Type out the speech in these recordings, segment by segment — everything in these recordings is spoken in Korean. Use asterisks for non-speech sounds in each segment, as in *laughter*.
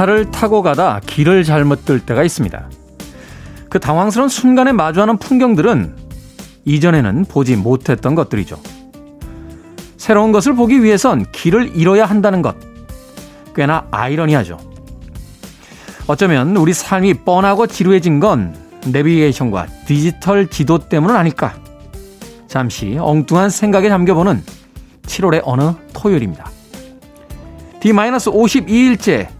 차를 타고 가다 길을 잘못 들 때가 있습니다. 그 당황스러운 순간에 마주하는 풍경들은 이전에는 보지 못했던 것들이죠. 새로운 것을 보기 위해선 길을 잃어야 한다는 것. 꽤나 아이러니하죠. 어쩌면 우리 삶이 뻔하고 지루해진 건 내비게이션과 디지털 지도 때문은 아닐까. 잠시 엉뚱한 생각에 잠겨보는 7월의 어느 토요일입니다. D-52일째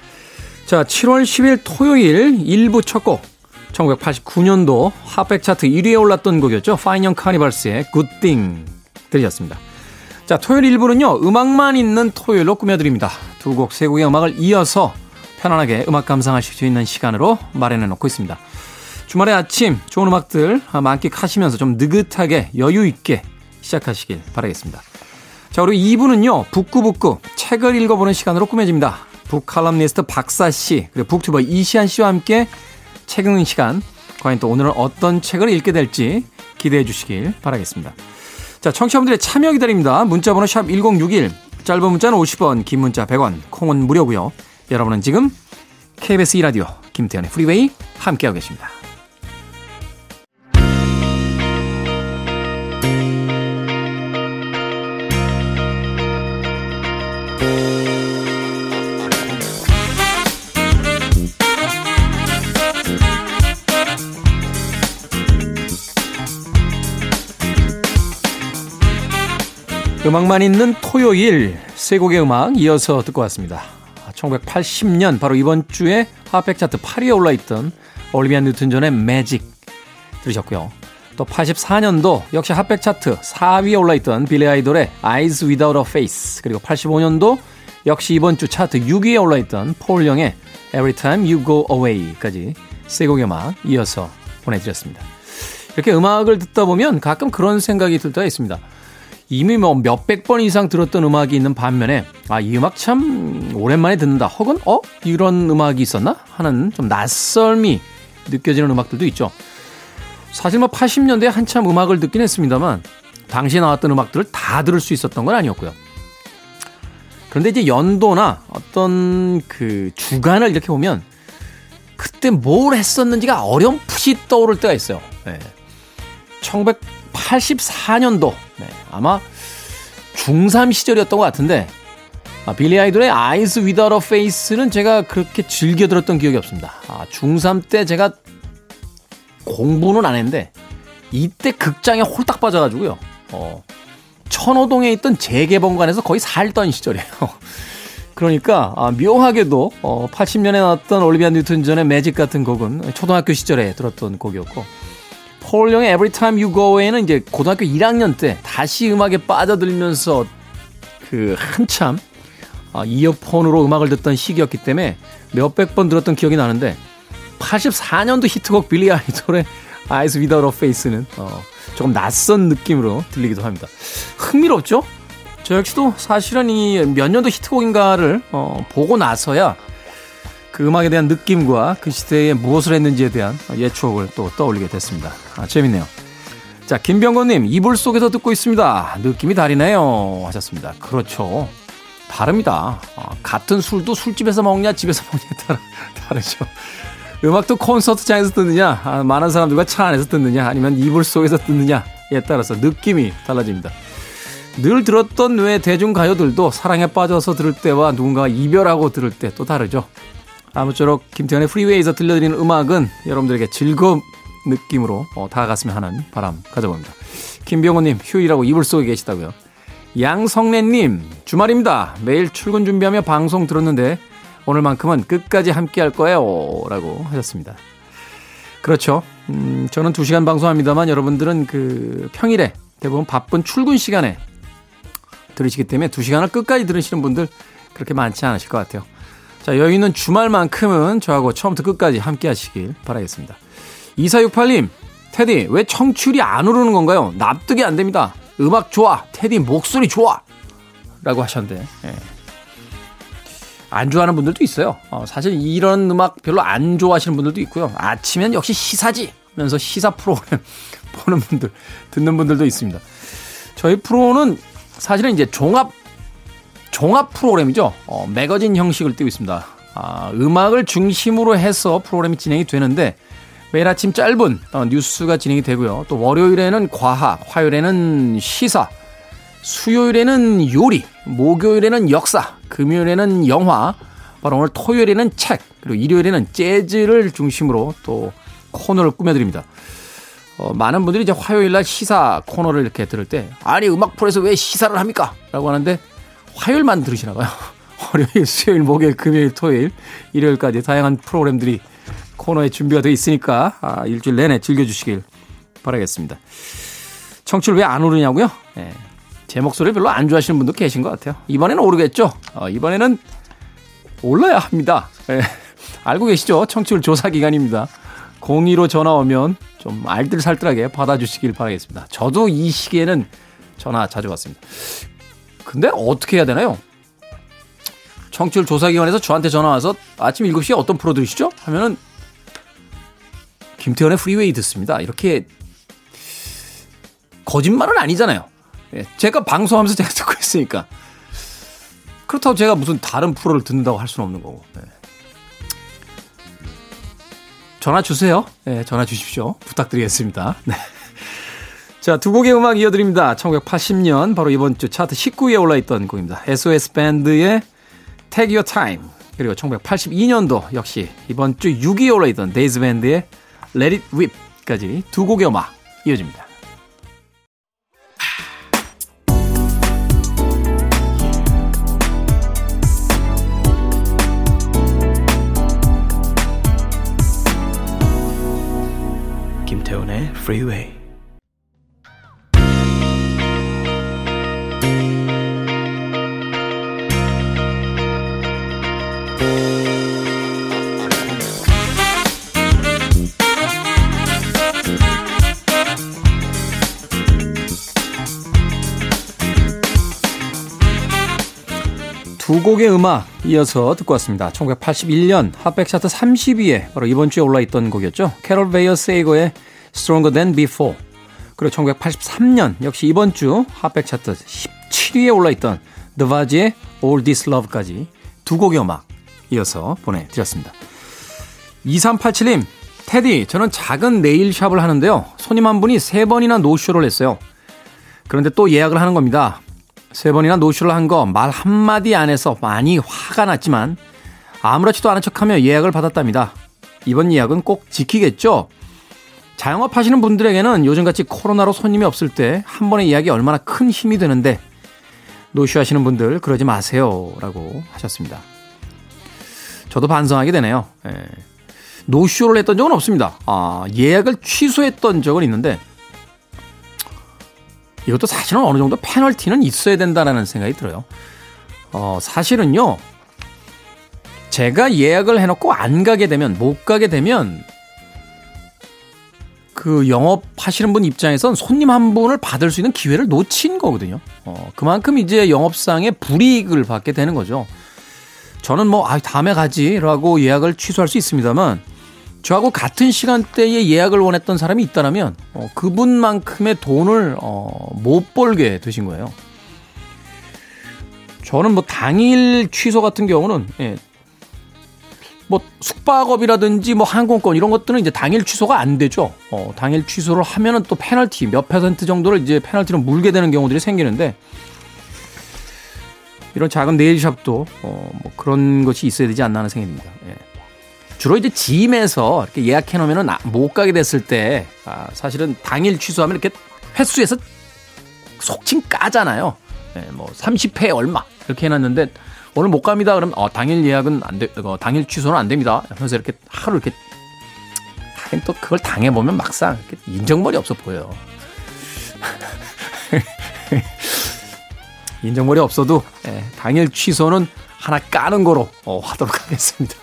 자 7월 10일 토요일 1부 첫 곡 1989년도 핫백 차트 1위에 올랐던 곡이었죠. Fine Young Cannibals의 Good Thing 들으셨습니다. 자 토요일 1부는요 음악만 있는 토요일로 꾸며드립니다. 두 곡 세 곡의 음악을 이어서 편안하게 음악 감상하실 수 있는 시간으로 마련해 놓고 있습니다. 주말의 아침 좋은 음악들 만끽하시면서 좀 느긋하게 여유 있게 시작하시길 바라겠습니다. 자, 그리고 2부는요, 북구북구 책을 읽어보는 시간으로 꾸며집니다. 북칼럼니스트 박사 씨, 그리고 북튜버 이시안 씨와 함께 책 읽는 시간. 과연 또 오늘은 어떤 책을 읽게 될지 기대해 주시길 바라겠습니다. 자, 청취자분들의 참여 기다립니다. 문자번호 샵 1061, 짧은 문자는 50원, 긴 문자 100원, 콩은 무료고요. 여러분은 지금 KBS 2라디오 김태훈의 프리웨이 함께하고 계십니다. 음악만 있는 토요일 세 곡의 음악 이어서 듣고 왔습니다. 1980년 바로 이번 주에 핫백 차트 8위에 올라있던 올리비아 뉴튼 존의 매직 들으셨고요. 또 84년도 역시 핫백 차트 4위에 올라있던 빌리 아이돌의 Eyes Without a Face 그리고 85년도 역시 이번 주 차트 6위에 올라있던 폴 영의 Every Time You Go Away까지 세 곡의 음악 이어서 보내드렸습니다. 이렇게 음악을 듣다 보면 가끔 그런 생각이 들 때가 있습니다. 이미 뭐 몇백 번 이상 들었던 음악이 있는 반면에 아, 이 음악 참 오랜만에 듣는다. 혹은 어? 이런 음악이 있었나? 하는 좀 낯설미 느껴지는 음악들도 있죠. 사실 뭐 80년대에 한참 음악을 듣긴 했습니다만 당시에 나왔던 음악들을 다 들을 수 있었던 건 아니었고요. 그런데 이제 연도나 어떤 그 주간을 이렇게 보면 그때 뭘 했었는지가 어렴풋이 떠오를 때가 있어요. 네. 1984년도 네, 아마 중3 시절이었던 것 같은데 아, 빌리 아이돌의 Without a Face는 제가 그렇게 즐겨 들었던 기억이 없습니다. 아, 중3 때 제가 공부는 안 했는데 이때 극장에 홀딱 빠져가지고요. 어, 천호동에 있던 재개봉관에서 거의 살던 시절이에요. *laughs* 그러니까 아, 묘하게도 어, 80년에 나왔던 올리비아 뉴튼 전의 매직 같은 곡은 초등학교 시절에 들었던 곡이었고 폴 영의 Every Time You Go Away는 이제 고등학교 1학년 때 다시 음악에 빠져들면서 그 한참 아, 이어폰으로 음악을 듣던 시기였기 때문에 몇백 번 들었던 기억이 나는데 84년도 히트곡 빌리 아이돌의 Eyes Without a Face는 어, 조금 낯선 느낌으로 들리기도 합니다. 흥미롭죠? 저 역시도 사실은 이 몇 년도 히트곡인가를 어, 보고 나서야 그 음악에 대한 느낌과 그 시대에 무엇을 했는지에 대한 옛 추억을 또 떠올리게 됐습니다. 아, 재밌네요. 자, 김병건님, 이불 속에서 듣고 있습니다. 느낌이 다르네요. 하셨습니다. 그렇죠. 다릅니다. 아, 같은 술도 술집에서 먹냐, 집에서 먹냐에 따라 *laughs* 다르죠. 음악도 콘서트장에서 듣느냐, 아, 많은 사람들과 차 안에서 듣느냐, 아니면 이불 속에서 듣느냐에 따라서 느낌이 달라집니다. 늘 들었던 외 대중가요들도 사랑에 빠져서 들을 때와 누군가가 이별하고 들을 때 또 다르죠. 아무쪼록 김태현의 프리웨이에서 들려드리는 음악은 여러분들에게 즐거운 느낌으로 어, 다가갔으면 하는 바람 가져봅니다. 김병호님 휴일하고 이불 속에 계시다고요. 양성래님 주말입니다. 매일 출근 준비하며 방송 들었는데 오늘만큼은 끝까지 함께 할 거예요. 라고 하셨습니다. 그렇죠. 음, 저는 2시간 방송합니다만 여러분들은 그 평일에 대부분 바쁜 출근 시간에 들으시기 때문에 2시간을 끝까지 들으시는 분들 그렇게 많지 않으실 것 같아요. 자, 여유 있는 주말만큼은 저하고 처음부터 끝까지 함께 하시길 바라겠습니다. 2468님, 테디, 왜 청취율이 안 오르는 건가요? 납득이 안 됩니다. 음악 좋아. 테디 목소리 좋아. 라고 하셨는데, 예. 안 좋아하는 분들도 있어요. 어, 사실 이런 음악 별로 안 좋아하시는 분들도 있고요. 아침엔 역시 시사지! 하면서 시사 프로그램 *laughs* 보는 분들, 듣는 분들도 있습니다. 저희 프로는 사실은 이제 종합, 종합 프로그램이죠. 어, 매거진 형식을 띄고 있습니다. 아, 음악을 중심으로 해서 프로그램이 진행이 되는데 매일 아침 짧은 어, 뉴스가 진행이 되고요. 또 월요일에는 과학, 화요일에는 시사, 수요일에는 요리, 목요일에는 역사, 금요일에는 영화, 바로 오늘 토요일에는 책, 그리고 일요일에는 재즈를 중심으로 또 코너를 꾸며드립니다. 어, 많은 분들이 이제 화요일 날 시사 코너를 이렇게 들을 때, 아니, 음악 프로에서 왜 시사를 합니까? 라고 하는데, 화요일만 들으시나 봐요. *laughs* 월요일, 수요일, 목요일, 금요일, 토요일, 일요일까지 다양한 프로그램들이 코너에 준비가 되어 있으니까 아, 일주일 내내 즐겨주시길 바라겠습니다. 청취를 왜안 오르냐고요? 네. 제 목소리 별로 안 좋아하시는 분도 계신 것 같아요. 이번에는 오르겠죠? 어, 이번에는 올라야 합니다. 네. 알고 계시죠? 청취율 조사 기간입니다. 02로 전화 오면 좀 알뜰살뜰하게 받아주시길 바라겠습니다. 저도 이 시기에는 전화 자주 받습니다. 근데 어떻게 해야 되나요? 청취율 조사기관에서 저한테 전화 와서 아침 7시에 어떤 프로 들으시죠? 하면은 김태현의 프리웨이 듣습니다. 이렇게 거짓말은 아니잖아요. 예, 제가 방송하면서 *laughs* 제가 듣고 있으니까. 그렇다고 제가 무슨 다른 프로를 듣는다고 할 수는 없는 거고. 네. 전화 주세요. 네, 전화 주십시오. 부탁드리겠습니다. 네. 자, 두 곡의 음악 이어드립니다. 1980년 바로 이번 주 차트 19위에 올라있던 곡입니다. SOS 밴드의 Take Your Time 그리고 1982년도 역시 이번 주 6위에 올라있던 대즈 밴드의 Let It Whip까지 두 곡의 음악 이어집니다. 김태훈의 Freeway 두 곡의 음악 이어서 듣고 왔습니다. 1981년 핫백 차트 30위에 바로 이번 주에 올라있던 곡이었죠. 캐롤 베이어 세이거의 Stronger Than Before 그리고 1983년 역시 이번 주 핫백 차트 17위에 올라있던 The Vage의 All This Love까지 두 곡의 음악 이어서 보내드렸습니다. 2387님 테디 저는 작은 네일샵을 하는데요. 손님 한 분이 세 번이나 노쇼를 했어요. 그런데 또 예약을 하는 겁니다. 세 번이나 노쇼를 한거 말 한마디 안 해서 많이 화가 났지만 아무렇지도 않은 척하며 예약을 받았답니다. 이번 예약은 꼭 지키겠죠? 자영업 하시는 분들에게는 요즘같이 코로나로 손님이 없을 때 한 번의 예약이 얼마나 큰 힘이 되는데 노쇼 하시는 분들 그러지 마세요. 라고 하셨습니다. 저도 반성하게 되네요. 예. 노쇼를 했던 적은 없습니다. 아, 예약을 취소했던 적은 있는데 이것도 사실은 어느 정도 페널티는 있어야 된다라는 생각이 들어요. 어, 사실은요, 제가 예약을 해놓고 안 가게 되면, 못 가게 되면, 그 영업하시는 분 입장에선 손님 한 분을 받을 수 있는 기회를 놓친 거거든요. 어, 그만큼 이제 영업상의 불이익을 받게 되는 거죠. 저는 뭐, 아, 다음에 가지라고 예약을 취소할 수 있습니다만, 저하고 같은 시간대에 예약을 원했던 사람이 있다면 어, 그분만큼의 돈을 어, 못 벌게 되신 거예요. 저는 뭐 당일 취소 같은 경우는 예, 뭐 숙박업이라든지 뭐 항공권 이런 것들은 이제 당일 취소가 안 되죠. 어, 당일 취소를 하면은 또 페널티 몇 퍼센트 정도를 이제 페널티를 물게 되는 경우들이 생기는데 이런 작은 네일샵도 어, 뭐 그런 것이 있어야 되지 않나 하는 생각이 듭니다. 예. 주로 이제 짐에서 이렇게 예약해 놓으면 못 가게 됐을 때 아, 사실은 당일 취소하면 이렇게 횟수에서 속칭 까잖아요. 네, 뭐 30회 얼마 이렇게 해놨는데 오늘 못 갑니다. 그러면 어, 당일 예약은 안 돼, 어, 당일 취소는 안 됩니다. 하면서 이렇게 하루 이렇게 하긴 또 그걸 당해 보면 막상 인정머리 없어 보여요. *laughs* 인정머리 없어도 예, 당일 취소는 하나 까는 거로 어, 하도록 하겠습니다.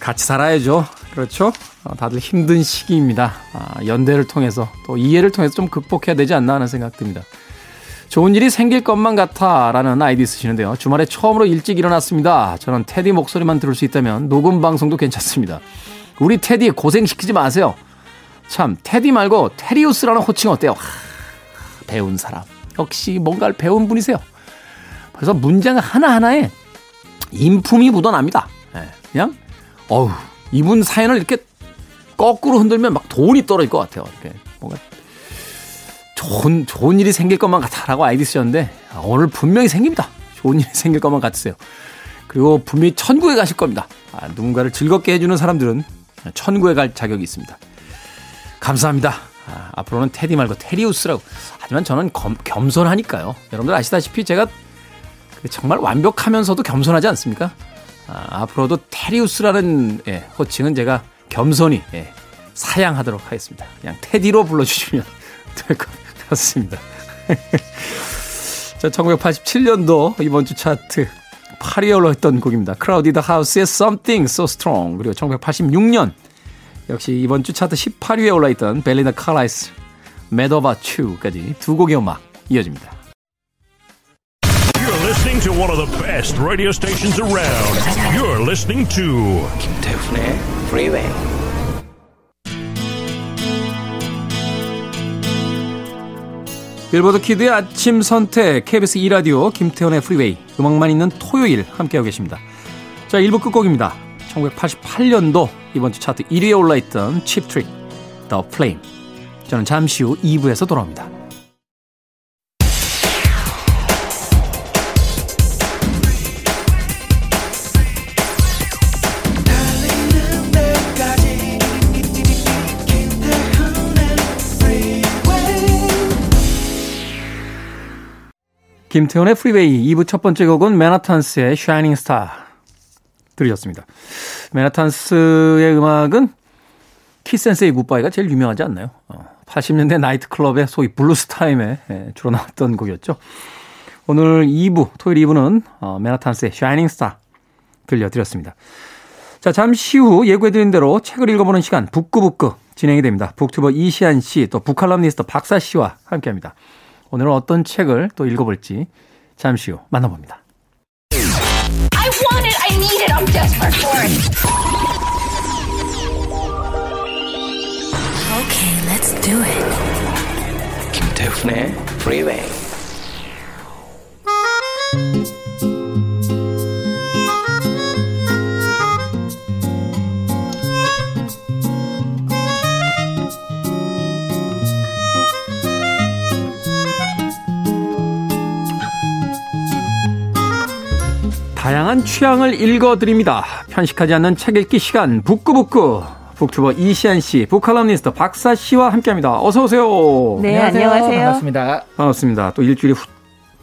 같이 살아야죠. 그렇죠? 어, 다들 힘든 시기입니다. 아, 연대를 통해서 또 이해를 통해서 좀 극복해야 되지 않나 하는 생각 듭니다. 좋은 일이 생길 것만 같아 라는 아이디 쓰시는데요. 주말에 처음으로 일찍 일어났습니다. 저는 테디 목소리만 들을 수 있다면 녹음 방송도 괜찮습니다. 우리 테디 고생시키지 마세요. 참, 테디 말고 테리우스라는 호칭 어때요? 하, 배운 사람. 역시 뭔가를 배운 분이세요. 그래서 문장 하나하나에 인품이 묻어납니다. 네, 그냥, 어우, 이분 사연을 이렇게 거꾸로 흔들면 막 돈이 떨어질 것 같아요. 이렇게 뭔가 좋은, 좋은 일이 생길 것만 같아라고 아이디 쓰셨는데, 오늘 분명히 생깁니다. 좋은 일이 생길 것만 같으세요. 그리고 분명히 천국에 가실 겁니다. 아, 누군가를 즐겁게 해주는 사람들은 천국에 갈 자격이 있습니다. 감사합니다. 아, 앞으로는 테디 말고 테리우스라고. 하지만 저는 겸, 겸손하니까요. 여러분들 아시다시피 제가 그 정말 완벽하면서도 겸손하지 않습니까? 아, 앞으로도 테리우스라는 예, 호칭은 제가 겸손히 예, 사양하도록 하겠습니다. 그냥 테디로 불러주시면 *laughs* 될 것 같습니다. *laughs* 자, 1987년도 이번 주 차트 8위에 올라있던 곡입니다. 크라우디드 하우스의 Something So Strong 그리고 1986년 역시 이번 주 차트 18위에 올라있던 벨린다 칼라일의 Mad About You까지 두 곡의 음악 이어집니다. Listening to one of the best radio stations around. You're listening to 김태훈의 Freeway. 빌보드 키드의 아침 선택 KBS 2 라디오 김태훈의 프리웨이 음악만 있는 토요일 함께하고 계십니다. 자 1부 끝곡입니다. 1988년도 이번 주 차트 1위에 올라있던 칩트릭 The Flame 저는 잠시 후 2부에서 돌아옵니다. 김태훈의 프리웨이 2부 첫 번째 곡은 맨하탄스의 Shining Star 들으셨습니다. 맨하탄스의 음악은 Kiss and Say Goodbye가 제일 유명하지 않나요? 어, 80년대 나이트클럽의 소위 블루스 타임에 예, 주로 나왔던 곡이었죠. 오늘 2부, 토요일 2부는 어, 맨하탄스의 Shining Star 들려드렸습니다. 자, 잠시 후 예고해드린 대로 책을 읽어보는 시간 북구북구 진행이 됩니다. 북튜버 이시안 씨, 또 북칼럼니스트 박사 씨와 함께합니다. 오늘은 어떤 책을 또 읽어볼지 잠시 후 만나봅니다. I want it, I need it, I'm desperate for it. Okay, let's do it. 김태훈의 Freeway. 다양한 취향을 읽어드립니다. 편식하지 않는 책 읽기 시간 북구북구 북튜버 이시안 씨, 북칼럼니스트 박사 씨와 함께합니다. 어서 오세요. 네, 안녕하세요. 안녕하세요. 반갑습니다. 반갑습니다. 또 일주일이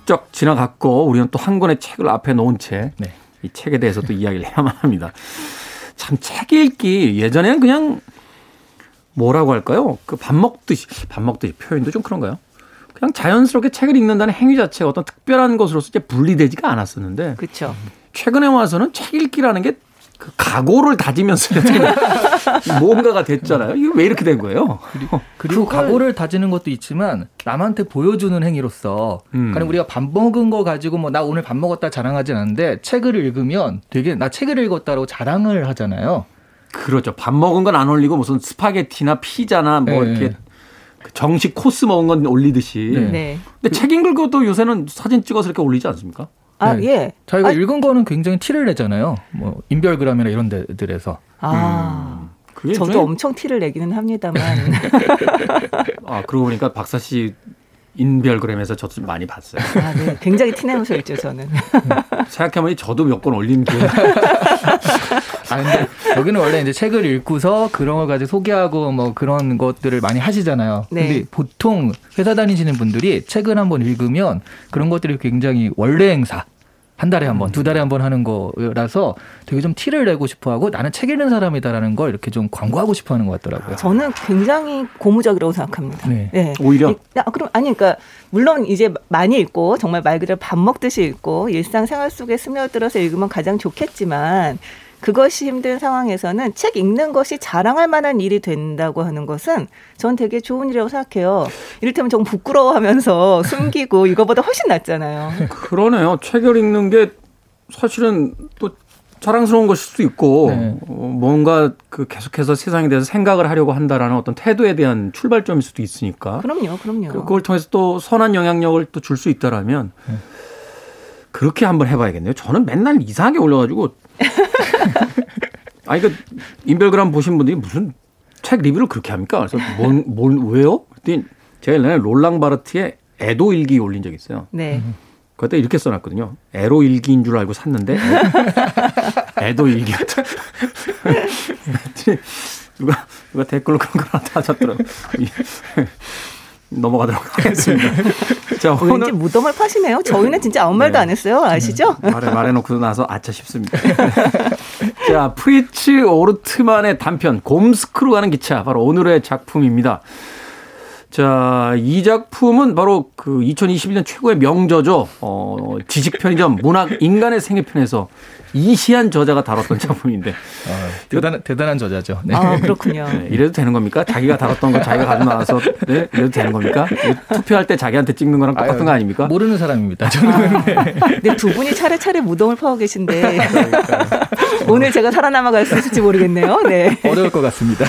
훌쩍 지나갔고 우리는 또 한 권의 책을 앞에 놓은 채, 네. 이 책에 대해서 또 이야기를 해야만 합니다. 참 책 읽기 예전에는 그냥 뭐라고 할까요? 그 밥 먹듯이 밥 먹듯이 표현도 좀 그런가요? 그냥 자연스럽게 책을 읽는다는 행위 자체가 어떤 특별한 것으로서 이제 분리되지가 않았었는데. 그렇죠. 최근에 와서는 책 읽기라는 게 그 각오를 다지면서 *laughs* 뭔가가 됐잖아요. 이게 왜 이렇게 된 거예요? 그리고, 그리고 각오를 다지는 것도 있지만 남한테 보여주는 행위로서 음. 그러니까 우리가 밥 먹은 거 가지고 뭐 나 오늘 밥 먹었다 자랑하진 않는데 책을 읽으면 되게 나 책을 읽었다고 자랑을 하잖아요. 그렇죠. 밥 먹은 건 안 올리고 무슨 스파게티나 피자나 뭐 네. 이렇게 그 정식 코스 먹은 건 올리듯이. 네. 네. 근데 책 읽을 것도 요새는 사진 찍어서 이렇게 올리지 않습니까? 아, 네. 예. 자기가 아, 읽은 거는 굉장히 티를 내잖아요. 뭐 인별그램이나 이런 데들에서. 아. 음. 저도 좀... 엄청 티를 내기는 합니다만. *laughs* 아, 그러고 보니까 박사 씨 인별그램에서 저도 많이 봤어요. 아, 네. 굉장히 티내면서 읽죠, 저는. 생각해보니 저도 몇 권 올린 게. *laughs* 아, 근데 여기는 원래 이제 책을 읽고서 그런 걸 가지고 소개하고 뭐 그런 것들을 많이 하시잖아요. 네. 근데 보통 회사 다니시는 분들이 책을 한번 읽으면 그런 것들이 굉장히 원래 행사, 한 달에 한 번, 두 달에 한 번 하는 거라서 되게 좀 티를 내고 싶어 하고 나는 책 읽는 사람이다라는 걸 이렇게 좀 광고하고 싶어 하는 것 같더라고요. 저는 굉장히 고무적이라고 생각합니다. 네. 네. 오히려? 아, 그럼, 아니, 그러니까, 물론 이제 많이 읽고, 정말 말 그대로 밥 먹듯이 읽고, 일상생활 속에 스며들어서 읽으면 가장 좋겠지만, 그것이 힘든 상황에서는 책 읽는 것이 자랑할 만한 일이 된다고 하는 것은 전 되게 좋은 일이라고 생각해요. 이를테면 좀 부끄러워하면서 *laughs* 숨기고 이거보다 훨씬 낫잖아요. 그러네요. 책을 읽는 게 사실은 또 자랑스러운 것일 수도 있고 네. 어, 뭔가 그 계속해서 세상에 대해서 생각을 하려고 한다라는 어떤 태도에 대한 출발점일 수도 있으니까. 그럼요, 그럼요. 그걸 통해서 또 선한 영향력을 또 줄 수 있다라면 네. 그렇게 한번 해봐야겠네요. 저는 맨날 이상하게 올려가지고 *laughs* 아니 그 인별그램 보신 분들이 무슨 책 리뷰를 그렇게 합니까? 그래서 뭔, 뭔 왜요? 그랬더니 제가 옛날에 롤랑 바르트의 애도 일기 올린 적 있어요. 네. 그때 이렇게 써놨거든요. 애로 일기인 줄 알고 샀는데 애도 일기였다. *laughs* 누가 누가 댓글로 그런 걸 하나 다셨더라고. 넘어가도록 *laughs* 하겠습니다. 자, 오늘 무덤을 파시네요. 저희는 진짜 아무 말도 네. 안 했어요. 아시죠? 네. 말을 말해놓고 나서 아차 싶습니다. *laughs* 자, 프리츠 오르트만의 단편 곰스크로 가는 기차 바로 오늘의 작품입니다. 자, 이 작품은 바로 그 2021년 최고의 명저죠. 어, 지식 편의점 문학 인간의 생애 편에서 이시안 저자가 다뤘던 *laughs* 작품인데. 아, 대단한, 대단한 저자죠. 네. 아, 그렇군요. *laughs* 네, 이래도 되는 겁니까? 자기가 다뤘던 거 자기가 가지고 나와서, 네, 이래도 되는 겁니까? 투표할 때 자기한테 찍는 거랑 똑같은 아유, 거 아닙니까? 모르는 사람입니다. 저는. 아, 네, 두 분이 차례차례 무덤을 파고 계신데. 오늘 제가 살아남아 갈 수 있을지 모르겠네요. 네. 어려울 것 같습니다.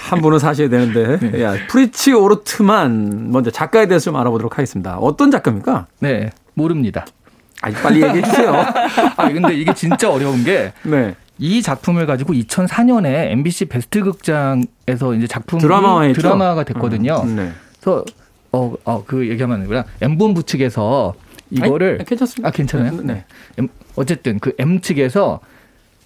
한 분은 사셔야 되는데. 네. 야, 프리츠 오르트만 먼저 작가에 대해서 좀 알아보도록 하겠습니다. 어떤 작가입니까? 네, 모릅니다. 아니 빨리 얘기해 주세요. *laughs* 아 근데 이게 진짜 어려운 게 네. 이 작품을 가지고 2004년에 MBC 베스트 극장에서 이제 작품 드라마화 드라마가 됐거든요. 음, 네. 그래서 어, 어, 그 얘기하면 아니라 엠본부 측에서 이거를 아니, 괜찮습니다. 아, 괜찮아요? 네. 네. 어쨌든 그 M 측에서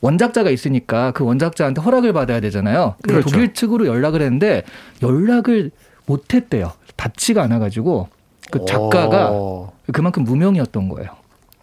원작자가 있으니까 그 원작자한테 허락을 받아야 되잖아요. 그래서 그렇죠. 독일 측으로 연락을 했는데 연락을 못 했대요. 닿지가 않아 가지고 그 작가가 오. 그만큼 무명이었던 거예요.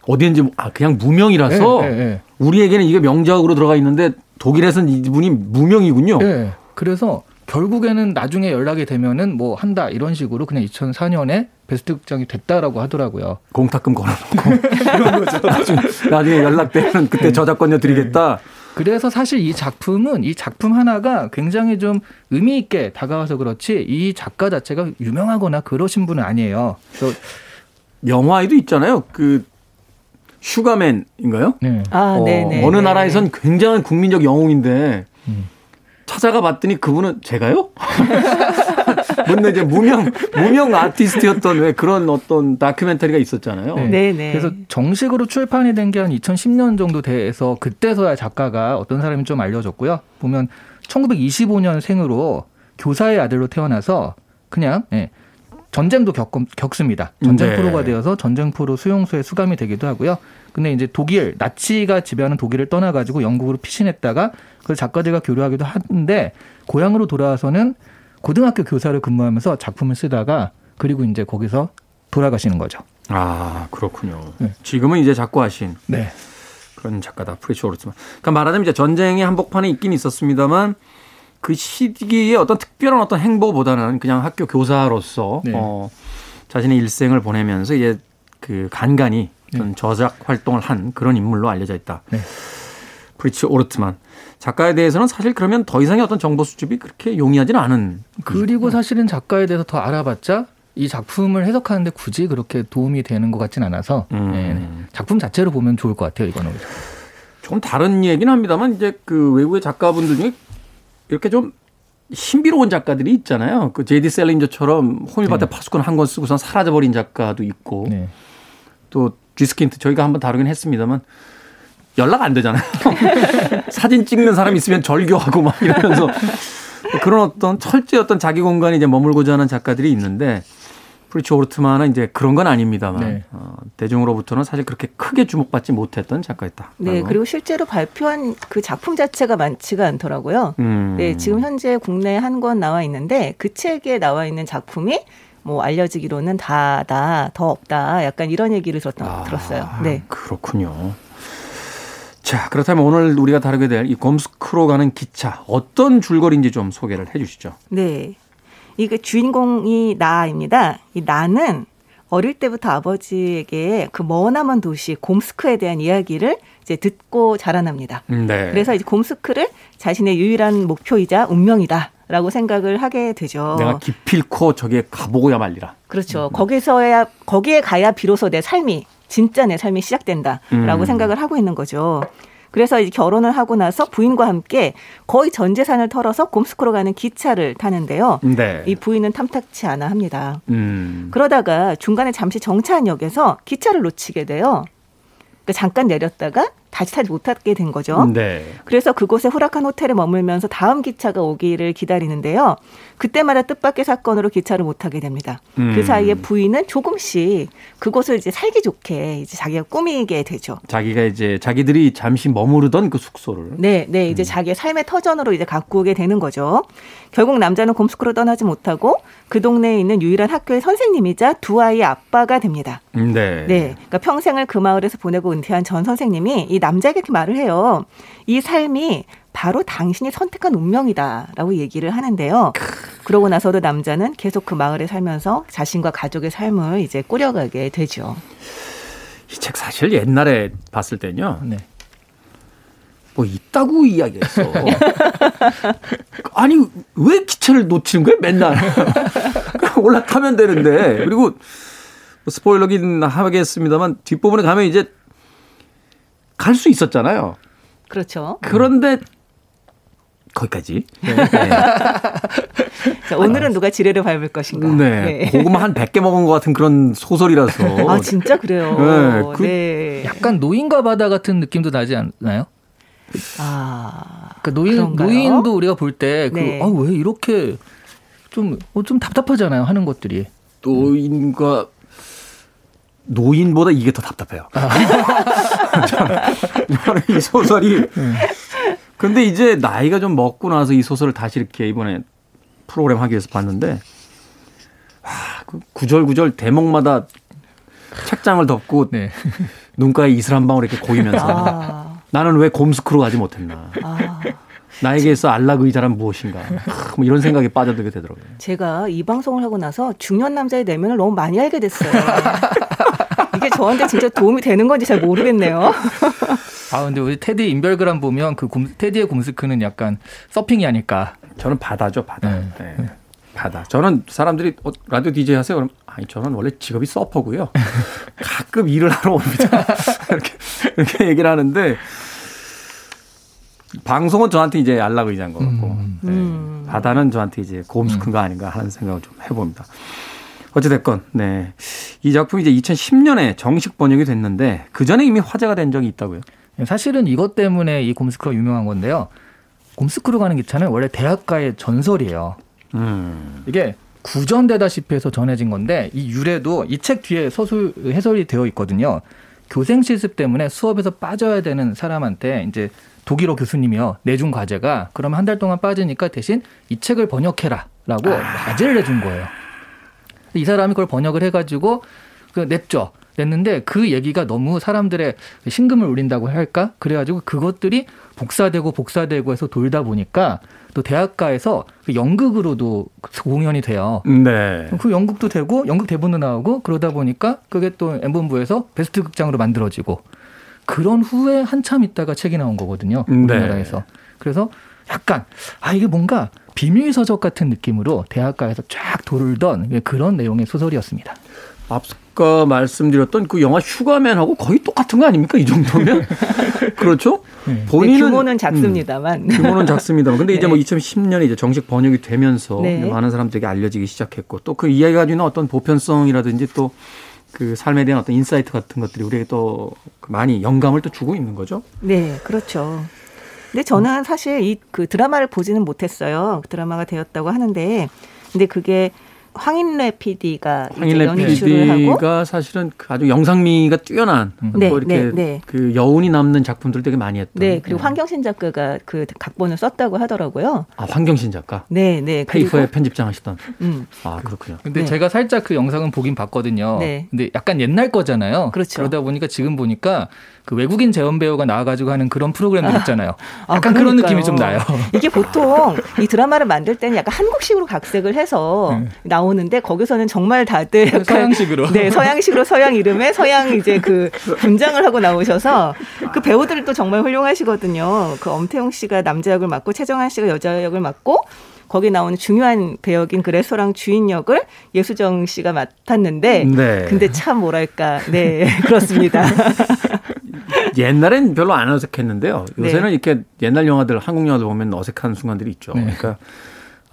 어디인지 아 그냥 무명이라서 네, 네, 네. 우리에게는 이게 명작으로 들어가 있는데 독일에서는 이분이 무명이군요. 네. 그래서 결국에는 나중에 연락이 되면은 뭐 한다 이런 식으로 그냥 2004년에 베스트 극장이 됐다라고 하더라고요. 공탁금 걸어놓고 *laughs* 이런 거죠. 나중에, 나중에 연락되면 그때 네. 저작권료 드리겠다. 네. 그래서 사실 이 작품은 이 작품 하나가 굉장히 좀 의미 있게 다가와서 그렇지 이 작가 자체가 유명하거나 그러신 분은 아니에요. 그래서 영화에도 있잖아요. 그 슈가맨인가요? 네. 아, 어, 네네. 어느 네. 나라에선 굉장한 국민적 영웅인데 음. 찾아가 봤더니 그분은 제가요? *laughs* 근데 이제 무명 무명 아티스트였던 왜 그런 어떤 다큐멘터리가 있었잖아요. 네. 네. 네. 그래서 정식으로 출판이 된 게 한 2010년 정도 돼서 그때서야 작가가 어떤 사람이 좀 알려졌고요. 보면 1925년 생으로 교사의 아들로 태어나서 그냥 예, 전쟁도 겪, 겪습니다. 전쟁포로가 네. 되어서 전쟁포로 수용소에 수감이 되기도 하고요. 근데 이제 독일 나치가 지배하는 독일을 떠나가지고 영국으로 피신했다가 그 작가들과 교류하기도 하는데 고향으로 돌아와서는 고등학교 교사를 근무하면서 작품을 쓰다가 그리고 이제 거기서 돌아가시는 거죠. 아 그렇군요. 네. 지금은 이제 작고 하신 네. 그런 작가다 프리츠 오르트만. 그러니까 말하자면 이제 전쟁의 한복판에 있긴 있었습니다만 그 시기에 어떤 특별한 어떤 행보보다는 그냥 학교 교사로서 네. 어, 자신의 일생을 보내면서 이제 그 간간히 네. 저작 활동을 한 그런 인물로 알려져 있다. 네. 프리츠 오르트만 작가에 대해서는 사실 그러면 더 이상의 어떤 정보 수집이 그렇게 용이하지는 않은. 그리고 사실은 작가에 대해서 더 알아봤자 이 작품을 해석하는데 굳이 그렇게 도움이 되는 것 같진 않아서 음. 네. 작품 자체로 보면 좋을 것 같아요 이거는. 좀 다른 얘기는 합니다만 이제 그 외국의 작가분들 중에 이렇게 좀 신비로운 작가들이 있잖아요. 그 J.D. 샐린저처럼 호밀밭에 네. 파수꾼 한 권 쓰고선 사라져버린 작가도 있고 네. 또 쥐스킨트 저희가 한번 다루긴 했습니다만 연락 안 되잖아요. *laughs* 사진 찍는 사람 있으면 절교하고 막 이러면서 그런 어떤 철저히 어떤 자기 공간에 이제 머물고자 하는 작가들이 있는데 프리츠 오르트만은 이제 그런 건 아닙니다만 네. 어, 대중으로부터는 사실 그렇게 크게 주목받지 못했던 작가였다. 네, 그리고 실제로 발표한 그 작품 자체가 많지가 않더라고요. 음. 네, 지금 현재 국내에 한 권 나와 있는데 그 책에 나와 있는 작품이 뭐 알려지기로는 다다 더 없다 약간 이런 얘기를 들었던 아, 들었어요. 네 그렇군요. 자 그렇다면 오늘 우리가 다루게 될 이 곰스크로 가는 기차 어떤 줄거리인지 좀 소개를 해 주시죠. 네, 이게 주인공이 나입니다. 이 나는 어릴 때부터 아버지에게 그 머나먼 도시 곰스크에 대한 이야기를 이제 듣고 자라납니다. 네. 그래서 이제 곰스크를 자신의 유일한 목표이자 운명이다 라고 생각을 하게 되죠. 내가 기필코 저기에 가보고야 말리라. 그렇죠. 음. 거기서야 거기에 가야 비로소 내 삶이 진짜 내 삶이 시작된다라고 음. 생각을 하고 있는 거죠. 그래서 이제 결혼을 하고 나서 부인과 함께 거의 전 재산을 털어서 곰스크로 가는 기차를 타는데요. 네. 이 부인은 탐탁치 않아 합니다. 음. 그러다가 중간에 잠시 정차역에서 기차를 놓치게 돼요. 그러니까 잠깐 내렸다가 다시 타지 못하게 된 거죠. 네. 그래서 그곳에 후락한 호텔에 머물면서 다음 기차가 오기를 기다리는데요. 그때마다 뜻밖의 사건으로 기차를 못 타게 됩니다. 그 음. 그 사이에 부인은 조금씩 그곳을 이제 살기 좋게 이제 자기가 꾸미게 되죠. 자기가 이제 자기들이 잠시 머무르던 그 숙소를. 네, 네, 이제 음. 자기의 삶의 터전으로 이제 오게 되는 거죠. 결국 남자는 곰스크로 떠나지 못하고 그 동네에 있는 유일한 학교의 선생님이자 두 아이의 아빠가 됩니다. 음, 네. 네. 그러니까 평생을 그 마을에서 보내고 은퇴한 전 선생님이 이 남자에게 그 말을 해요. 이 삶이 바로 당신이 선택한 운명이다라고 얘기를 하는데요. 그러고 나서도 남자는 계속 그 마을에 살면서 자신과 가족의 삶을 이제 꾸려가게 되죠. 이 책 사실 옛날에 봤을 때는요. 네. 뭐 있다고 이야기했어. *laughs* 아니 왜 기차를 놓치는 거야 맨날 *laughs* 올라타면 되는데 그리고 뭐 스포일러긴 하겠습니다만 뒷부분에 가면 이제 갈 수 있었잖아요. 그렇죠. 그런데 거기까지. 네. 네. *laughs* 자, 오늘은 누가 지뢰를 밟을 것인가. 네. 네. 고구마 한 100개 먹은 것 같은 그런 소설이라서. 아, 진짜 그래요. 네. 그 네. 약간 노인과 바다 같은 느낌도 나지 않나요? 아. 그 노인, 그런가요? 노인도 우리가 볼 때, 그, 네. 아, 왜 이렇게 좀, 어, 좀 답답하잖아요. 하는 것들이. 노인과 노인보다 이게 더 답답해요. 아. *laughs* 저는 이 소설이. 근데 이제 나이가 좀 먹고 나서 이 소설을 다시 이렇게 이번에 프로그램 하기 위해서 봤는데, 와, 그 구절구절 대목마다 책장을 덮고 네. 눈가에 이슬 한 방울 이렇게 고이면서 아. 나는 왜 곰스크로 가지 못했나. 아. 나에게서 안락 의자란 무엇인가. 뭐 이런 생각에 빠져들게 되더라고요. 제가 이 방송을 하고 나서 중년 남자의 내면을 너무 많이 알게 됐어요. *laughs* *laughs* 이게 저한테 진짜 도움이 되는 건지 잘 모르겠네요. *laughs* 아 근데 우리 테디 인별그램 보면 그 곰, 테디의 곰스크는 약간 서핑이 아닐까. 저는 바다죠 바다. 네. 네. 바다. 저는 사람들이 어, 라디오 디제이 하세요? 그럼 아니 저는 원래 직업이 서퍼고요. *laughs* 가끔 일을 하러 옵니다. 이렇게 이렇게 얘기를 하는데 방송은 저한테 이제 안락 의자인 것 같고 음. 네. 음. 바다는 저한테 이제 곰스큰 거 아닌가 하는 생각을 좀 해봅니다. 어찌됐건, 네. 이 작품이 이제 2010년에 정식 번역이 됐는데 그 전에 이미 화제가 된 적이 있다고요? 네, 사실은 이것 때문에 이 곰스크가 유명한 건데요. 곰스크로 가는 기차는 원래 대학가의 전설이에요. 음. 이게 구전되다시피 해서 전해진 건데 이 유래도 이 책 뒤에 서술 해설이 되어 있거든요. 교생 실습 때문에 수업에서 빠져야 되는 사람한테 이제 독일어 교수님이요 내준 과제가 그러면 한달 동안 빠지니까 대신 이 책을 번역해라라고 아. 과제를 내준 거예요. 이 사람이 그걸 번역을 해가지고 그 냈죠. 냈는데 그 얘기가 너무 사람들의 심금을 울린다고 할까? 그래가지고 그것들이 복사되고 복사되고 해서 돌다 보니까 또 대학가에서 그 연극으로도 공연이 돼요. 네. 그 연극도 되고 연극 대본도 나오고 그러다 보니까 그게 또 엠본부에서 베스트 극장으로 만들어지고 그런 후에 한참 있다가 책이 나온 거거든요. 네. 우리나라에서. 네. 그래서 약간 아 이게 뭔가 비밀 서적 같은 느낌으로 대학가에서 쫙 돌던 그런 내용의 소설이었습니다. 앞서 말씀드렸던 그 영화 휴가맨하고 거의 똑같은 거 아닙니까? 이 정도면 *laughs* 그렇죠? 네. 본인은 네, 규모는 작습니다만 음, 규모는 작습니다만 근데 이제 뭐 2010년에 이제 정식 번역이 되면서 네. 많은 사람들에게 알려지기 시작했고 또 그 이야기가 가지는 어떤 보편성이라든지 또 그 삶에 대한 어떤 insight 같은 것들이 우리에게 또 많이 영감을 또 주고 있는 거죠. 네, 그렇죠. 근데 저는 사실 이 그 드라마를 보지는 못했어요. 그 드라마가 되었다고 하는데, 근데 그게 황인뢰 PD가 황인뢰 PD가 사실은 그 아주 영상미가 뛰어난 네, 뭐 이렇게 네, 네. 그 여운이 남는 작품들 되게 많이 했던. 네, 그리고 네. 황경신 작가가 그 각본을 썼다고 하더라고요. 아, 황경신 작가. 네, 네. 페이퍼의 편집장 하시던. 음. 아, 그렇군요. 근데 네. 제가 살짝 그 영상은 보긴 봤거든요. 네. 근데 약간 옛날 거잖아요. 그렇죠. 그러다 보니까 지금 보니까 그 외국인 재연 배우가 나와가지고 하는 그런 프로그램들 있잖아요. 아, 약간 아, 그런 느낌이 좀 나요. 이게 보통 이 드라마를 만들 때는 약간 한국식으로 각색을 해서 네. 나오는데 거기서는 정말 다들 약간 서양식으로 네 서양식으로 서양 이름에 서양 이제 그 분장을 하고 나오셔서 그 배우들도 정말 훌륭하시거든요. 그 엄태웅 씨가 남자 역을 맡고 최정한 씨가 여자 역을 맡고 거기 나오는 중요한 배역인 그 레스토랑 주인 역을 예수정 씨가 맡았는데 네. 근데 참 뭐랄까 네 그렇습니다. *laughs* 옛날엔 별로 안 어색했는데요. 요새는 네. 이렇게 옛날 영화들 한국 영화들 보면 어색한 순간들이 있죠. 네. 그러니까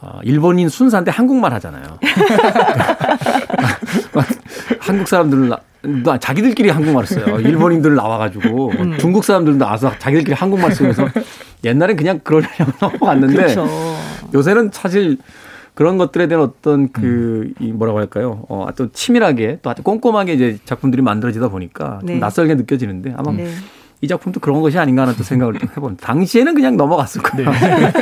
어, 일본인 순사인데 한국말 하잖아요. *laughs* 한국 사람들 자기들끼리 한국말 써요. 일본인들 나와가지고 음. 중국 사람들도 나와서 자기들끼리 한국말 쓰면서 옛날엔 그냥 그러려고 넘어갔는데 그렇죠. 요새는 사실 그런 것들에 대한 어떤 그, 이 뭐라고 할까요? 어, 또 치밀하게 또 아주 꼼꼼하게 이제 작품들이 만들어지다 보니까 좀 네. 낯설게 느껴지는데 아마 네. 이 작품도 그런 것이 아닌가 하는 또 생각을 좀 해본. 당시에는 그냥 넘어갔을 거예요. 네.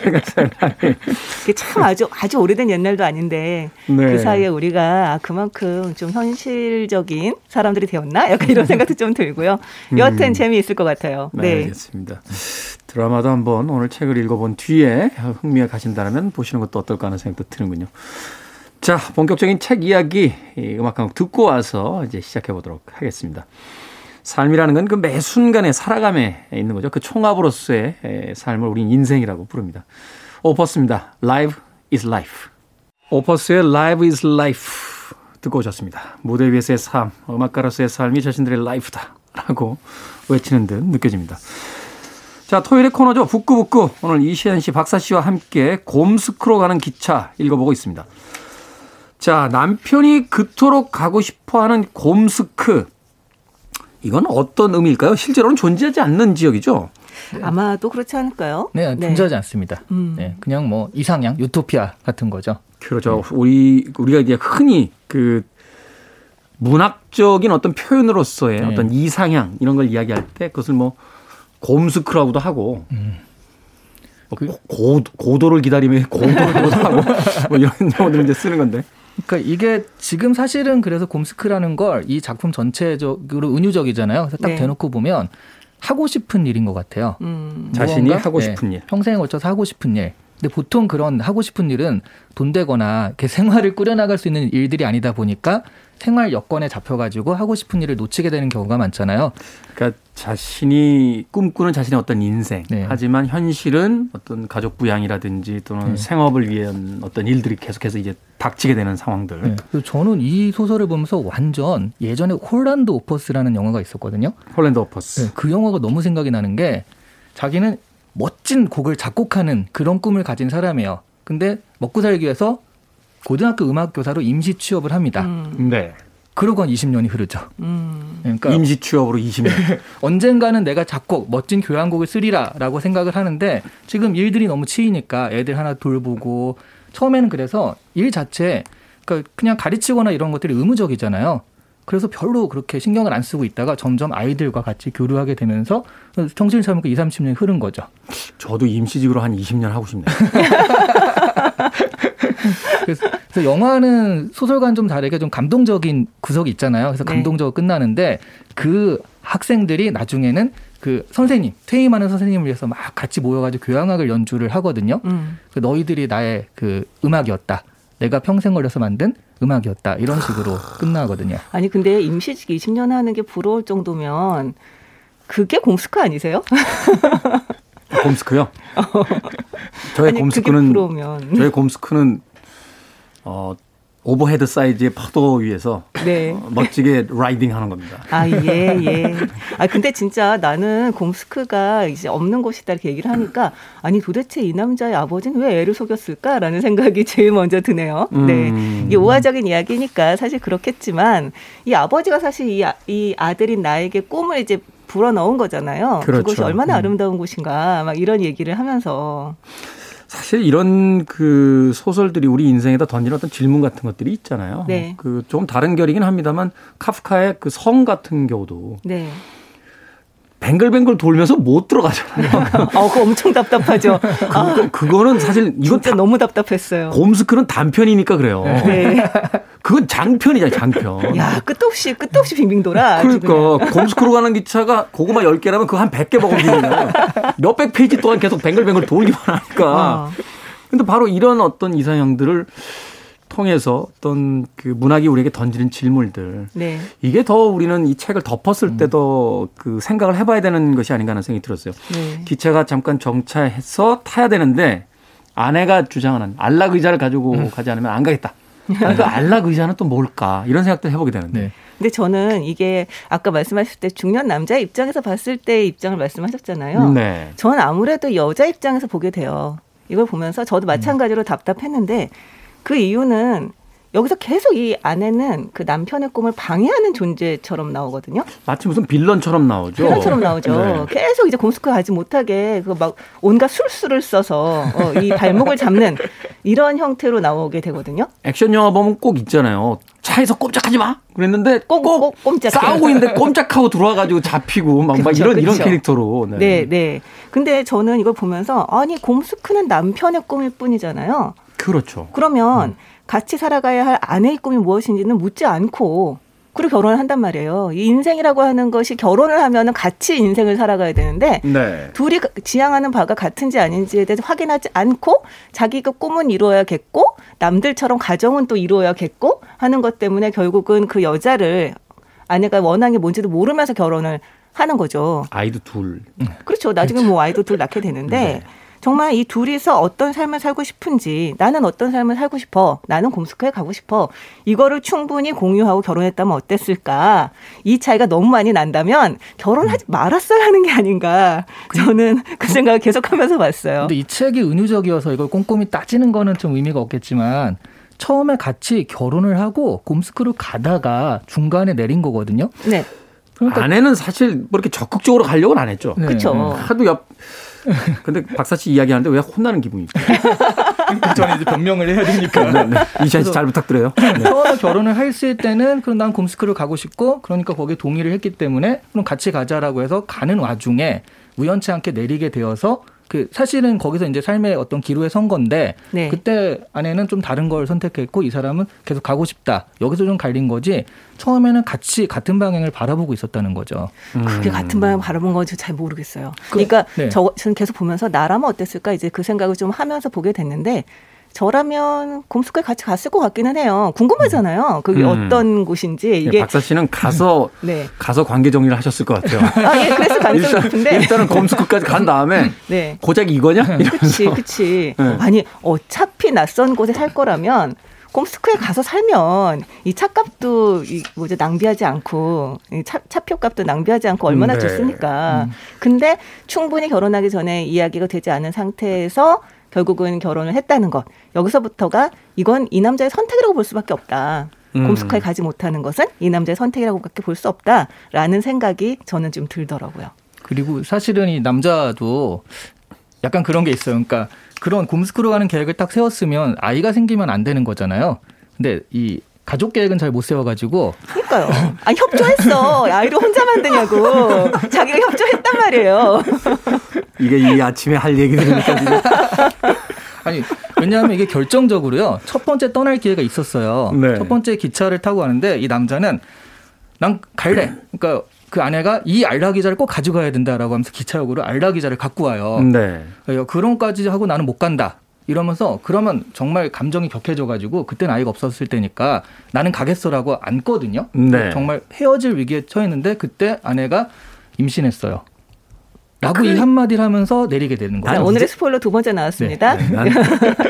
*laughs* 그게 참 아주 아주 오래된 옛날도 아닌데 네. 그 사이에 우리가 그만큼 좀 현실적인 사람들이 되었나? 약간 이런 생각도 좀 들고요. 여하튼 음. 재미있을 것 같아요. 네, 네. 알겠습니다. 드라마도 한번 오늘 책을 읽어본 뒤에 흥미가 가신다면 보시는 것도 어떨까 하는 생각도 드는군요. 자, 본격적인 책 이야기 음악 한 곡 듣고 와서 이제 시작해 보도록 하겠습니다. 삶이라는 건 그 매 순간의 살아감에 있는 거죠. 그 총합으로서의 삶을 우린 인생이라고 부릅니다. 오퍼스입니다. Life is life. 오퍼스의 Life is life 듣고 오셨습니다. 무대 위에서의 삶, 음악가로서의 삶이 자신들의 라이프다 라고 외치는 듯 느껴집니다. 자, 토요일의 코너죠. 북구북구. 오늘 이시안 씨, 박사 씨와 함께 곰스크로 가는 기차 읽어보고 있습니다. 자, 남편이 그토록 가고 싶어 하는 곰스크. 이건 어떤 의미일까요? 실제로는 존재하지 않는 지역이죠. 네. 아마도 그렇지 않을까요? 네, 네. 존재하지 네. 않습니다. 음. 네, 그냥 뭐 이상향, 유토피아 같은 거죠. 그렇죠. 네. 우리 우리가 이제 흔히 그 문학적인 어떤 표현으로서의 네. 어떤 이상향 이런 걸 이야기할 때 그것을 뭐 곰스크라고도 하고 음. 뭐 그, 고, 고도를 기다리며 *laughs* 고도를 하고 뭐 이런 *laughs* 용어들을 이제 쓰는 건데. 그러니까 이게 지금 사실은 그래서 곰스크라는 걸 이 작품 전체적으로 은유적이잖아요. 그래서 딱 네. 대놓고 보면 하고 싶은 일인 것 같아요. 음. 자신이 하고 네. 싶은 일. 평생에 걸쳐서 하고 싶은 일. 근데 보통 그런 하고 싶은 일은 돈 되거나 이렇게 *laughs* 생활을 꾸려나갈 수 있는 일들이 아니다 보니까 생활 여건에 잡혀가지고 하고 싶은 일을 놓치게 되는 경우가 많잖아요. 그러니까 자신이 꿈꾸는 자신의 어떤 인생. 네. 하지만 현실은 어떤 가족 부양이라든지 또는 네. 생업을 위한 어떤 일들이 계속해서 이제 닥치게 되는 상황들. 네. 저는 이 소설을 보면서 완전 예전에 홀랜드 오퍼스라는 영화가 있었거든요. 홀랜드 오퍼스. 네, 그 영화가 너무 생각이 나는 게 자기는 멋진 곡을 작곡하는 그런 꿈을 가진 사람이에요. 근데 먹고 살기 위해서 고등학교 음악 교사로 임시 취업을 합니다. 음. 네. 그러고 한 20년이 흐르죠. 음. 그러니까 임시 취업으로 20년. *laughs* 언젠가는 내가 작곡, 멋진 교향곡을 쓰리라라고 생각을 하는데 지금 일들이 너무 치이니까 애들 하나 돌보고 처음에는 그래서 일 자체 그러니까 그냥 가르치거나 이런 것들이 의무적이잖아요. 그래서 별로 그렇게 신경을 안 쓰고 있다가 점점 아이들과 같이 교류하게 되면서 정신을 차리니까 2, 30년이 흐른 거죠. 저도 임시직으로 한 20년 하고 싶네요. *laughs* *laughs* 그래서, 그래서, 영화는 소설과는 좀 다르게 좀 감동적인 구석이 있잖아요. 그래서 네. 감동적으로 끝나는데 그 학생들이 나중에는 그 선생님 퇴임하는 선생님을 위해서 막 같이 모여가지고 교향악을 연주를 하거든요. 음. 그 너희들이 나의 그 음악이었다. 내가 평생 걸려서 만든 음악이었다. 이런 식으로 끝나거든요. 아니 근데 임시직 20년 하는 게 부러울 정도면 그게 곰스크 아니세요? 곰스크요? *laughs* 저의 아니, 곰스크는 저의 곰스크는 어 overhead 사이즈의 파도 위에서 네. 어, 멋지게 riding 하는 겁니다. 아, 예, 예. 아, 근데 진짜 나는 곰스크가 이제 없는 곳이다 이렇게 얘기를 하니까 아니 도대체 이 남자의 아버지는 왜 애를 속였을까라는 생각이 제일 먼저 드네요. 네. 음. 이게 우화적인 이야기니까 사실 그렇겠지만 이 아버지가 사실 이, 아, 이 아들인 나에게 꿈을 이제 불어넣은 거잖아요. 그렇죠. 그것이 얼마나 음. 아름다운 곳인가 막 이런 얘기를 하면서 사실 이런 그 소설들이 우리 인생에다 던지는 어떤 질문 같은 것들이 있잖아요. 네. 그 조금 다른 결이긴 합니다만 카프카의 그 성 같은 경우도 네. 뱅글뱅글 돌면서 못 들어가잖아요. *laughs* 어, 그거 엄청 답답하죠. 아, 그거, 그거는 사실 이건 진짜 다 너무 답답했어요. 곰스크는 단편이니까 그래요. 네. *laughs* 그건 장편이잖아요, 장편. 야, 끝도 없이, 끝도 없이 빙빙 돌아. 그러니까 곰스크로 가는 기차가 고구마 10개라면 그거 한 100개 먹으면 되잖아요. 몇백 페이지 동안 계속 뱅글뱅글 돌기만 하니까. 어. 근데 바로 이런 어떤 이상형들을 통해서 어떤 그 문학이 우리에게 던지는 질문들. 네. 이게 더 우리는 이 책을 덮었을 때도 그 생각을 해봐야 되는 것이 아닌가 하는 생각이 들었어요. 네. 기차가 잠깐 정차해서 타야 되는데 아내가 주장하는 안락 의자를 가지고 가지 않으면 안 가겠다. 그 안락 의자는 또 뭘까 이런 생각도 해보게 되는데. 네. 근데 저는 이게 아까 말씀하실 때 중년 남자 입장에서 봤을 때의 입장을 말씀하셨잖아요. 네. 저는 아무래도 여자 입장에서 보게 돼요. 이걸 보면서 저도 마찬가지로 답답했는데 그 이유는 여기서 계속 이 아내는 그 남편의 꿈을 방해하는 존재처럼 나오거든요. 마치 무슨 빌런처럼 나오죠. 필런처럼 나오죠. 네. 계속 이제 곰스크 가지 못하게 그 막 온갖 술수를 써서 어, 이 발목을 잡는 이런 형태로 나오게 되거든요. 액션 영화 보면 꼭 있잖아요. 차에서 꼼짝하지 마. 그랬는데 꼭, 꼭, 꼭 꼼짝. 싸우고 있는데 꼼짝하고 들어와가지고 잡히고 막, 막 그쵸, 이런 이런 그쵸. 캐릭터로. 네. 네, 네. 근데 저는 이걸 보면서 아니 곰스크는 남편의 꿈일 뿐이잖아요. 그렇죠. 그러면 같이 살아가야 할 아내의 꿈이 무엇인지는 묻지 않고 그리고 결혼을 한단 말이에요. 이 인생이라고 하는 것이 결혼을 하면은 같이 인생을 살아가야 되는데 네. 둘이 지향하는 바가 같은지 아닌지에 대해서 확인하지 않고 자기가 꿈은 이루어야겠고 남들처럼 가정은 또 이루어야겠고 하는 것 때문에 결국은 그 여자를 아내가 원하는 게 뭔지도 모르면서 결혼을 하는 거죠. 아이도 둘. 그렇죠. 나중에 뭐 아이도 둘 낳게 되는데 네. 정말 이 둘이서 어떤 삶을 살고 싶은지 나는 어떤 삶을 살고 싶어 나는 곰스크에 가고 싶어 이거를 충분히 공유하고 결혼했다면 어땠을까 이 차이가 너무 많이 난다면 결혼하지 말았어야 하는 게 아닌가 저는 그 생각을 계속하면서 봤어요. 근데 이 책이 은유적이어서 이걸 꼼꼼히 따지는 거는 좀 의미가 없겠지만 처음에 같이 결혼을 하고 곰스크로 가다가 중간에 내린 거거든요. 네, 그러니까 아내는 사실 뭐 이렇게 적극적으로 가려고는 안 했죠. 네. 그렇죠. 하도 옆. *laughs* 근데 박사 씨 이야기하는데 왜 혼나는 기분입니까? *laughs* 저는 이제 변명을 해야 되니까. 네, 네. 이시안 씨잘 부탁드려요. *laughs* 네. 처음에 결혼을 했을 때는 그럼 난 곰스크를 가고 싶고 그러니까 거기에 동의를 했기 때문에 그럼 같이 가자라고 해서 가는 와중에 우연치 않게 내리게 되어서 그 사실은 거기서 이제 삶의 어떤 기로에 선 건데 네. 그때 아내는 좀 다른 걸 선택했고 이 사람은 계속 가고 싶다 여기서 좀 갈린 거지 처음에는 같이 같은 방향을 바라보고 있었다는 거죠. 그게 같은 방향 바라본 건지 잘 모르겠어요. 그 러니까 네. 저 저는 계속 보면서 나라면 어땠을까 이제 그 생각을 좀 하면서 보게 됐는데 저라면 곰스크에 같이 갔을 것 같기는 해요. 궁금하잖아요. 그게 음. 어떤 곳인지 네, 이게 박사 씨는 가서 *laughs* 네. 가서 관계 정리를 하셨을 것 같아요. *laughs* 아, 예, 그랬을 가능성이 일단, 높은데. 일단은 검스크까지 간 다음에 *laughs* 네. 고작 이거냐? 그치, 그치. 네. 아니, 어차피 낯선 곳에 살 거라면 곰스크에 가서 살면 이 차값도 이 뭐죠 낭비하지 않고 이 차, 차표값도 낭비하지 않고 얼마나 음, 네. 좋습니까? 근데 충분히 결혼하기 전에 이야기가 되지 않은 상태에서 결국은 결혼을 했다는 것 여기서부터가 이건 이 남자의 선택이라고 볼 수밖에 없다. 음. 곰스크에 가지 못하는 것은 이 남자의 선택이라고밖에 볼 수 없다라는 생각이 저는 좀 들더라고요. 그리고 사실은 이 남자도 약간 그런 게 있어요. 그러니까 그런 곰스크로 가는 계획을 딱 세웠으면 아이가 생기면 안 되는 거잖아요. 근데 이 가족 계획은 잘 못 세워가지고 그러니까요. 아 협조했어. 아이를 혼자 만드냐고. 자기가 협조했단 말이에요. 이게 이 아침에 할 얘기 들으니까 지금. *laughs* 아니 왜냐하면 이게 결정적으로요 첫 번째 떠날 기회가 있었어요. 네. 첫 번째 기차를 타고 가는데 이 남자는 난 갈래. 그러니까 그 아내가 이 알라 기자를 꼭 가져가야 된다라고 하면서 기차역으로 알라 기자를 갖고 와요. 네. 그런까지 하고 나는 못 간다. 이러면서 그러면 정말 감정이 격해져가지고 그때는 아이가 없었을 때니까 나는 가겠어라고 안거든요. 네. 정말 헤어질 위기에 처했는데 그때 아내가 임신했어요. 라고 이 한마디를 하면서 내리게 되는 자, 거예요. 오늘의 스포일러 두 번째 나왔습니다. 난,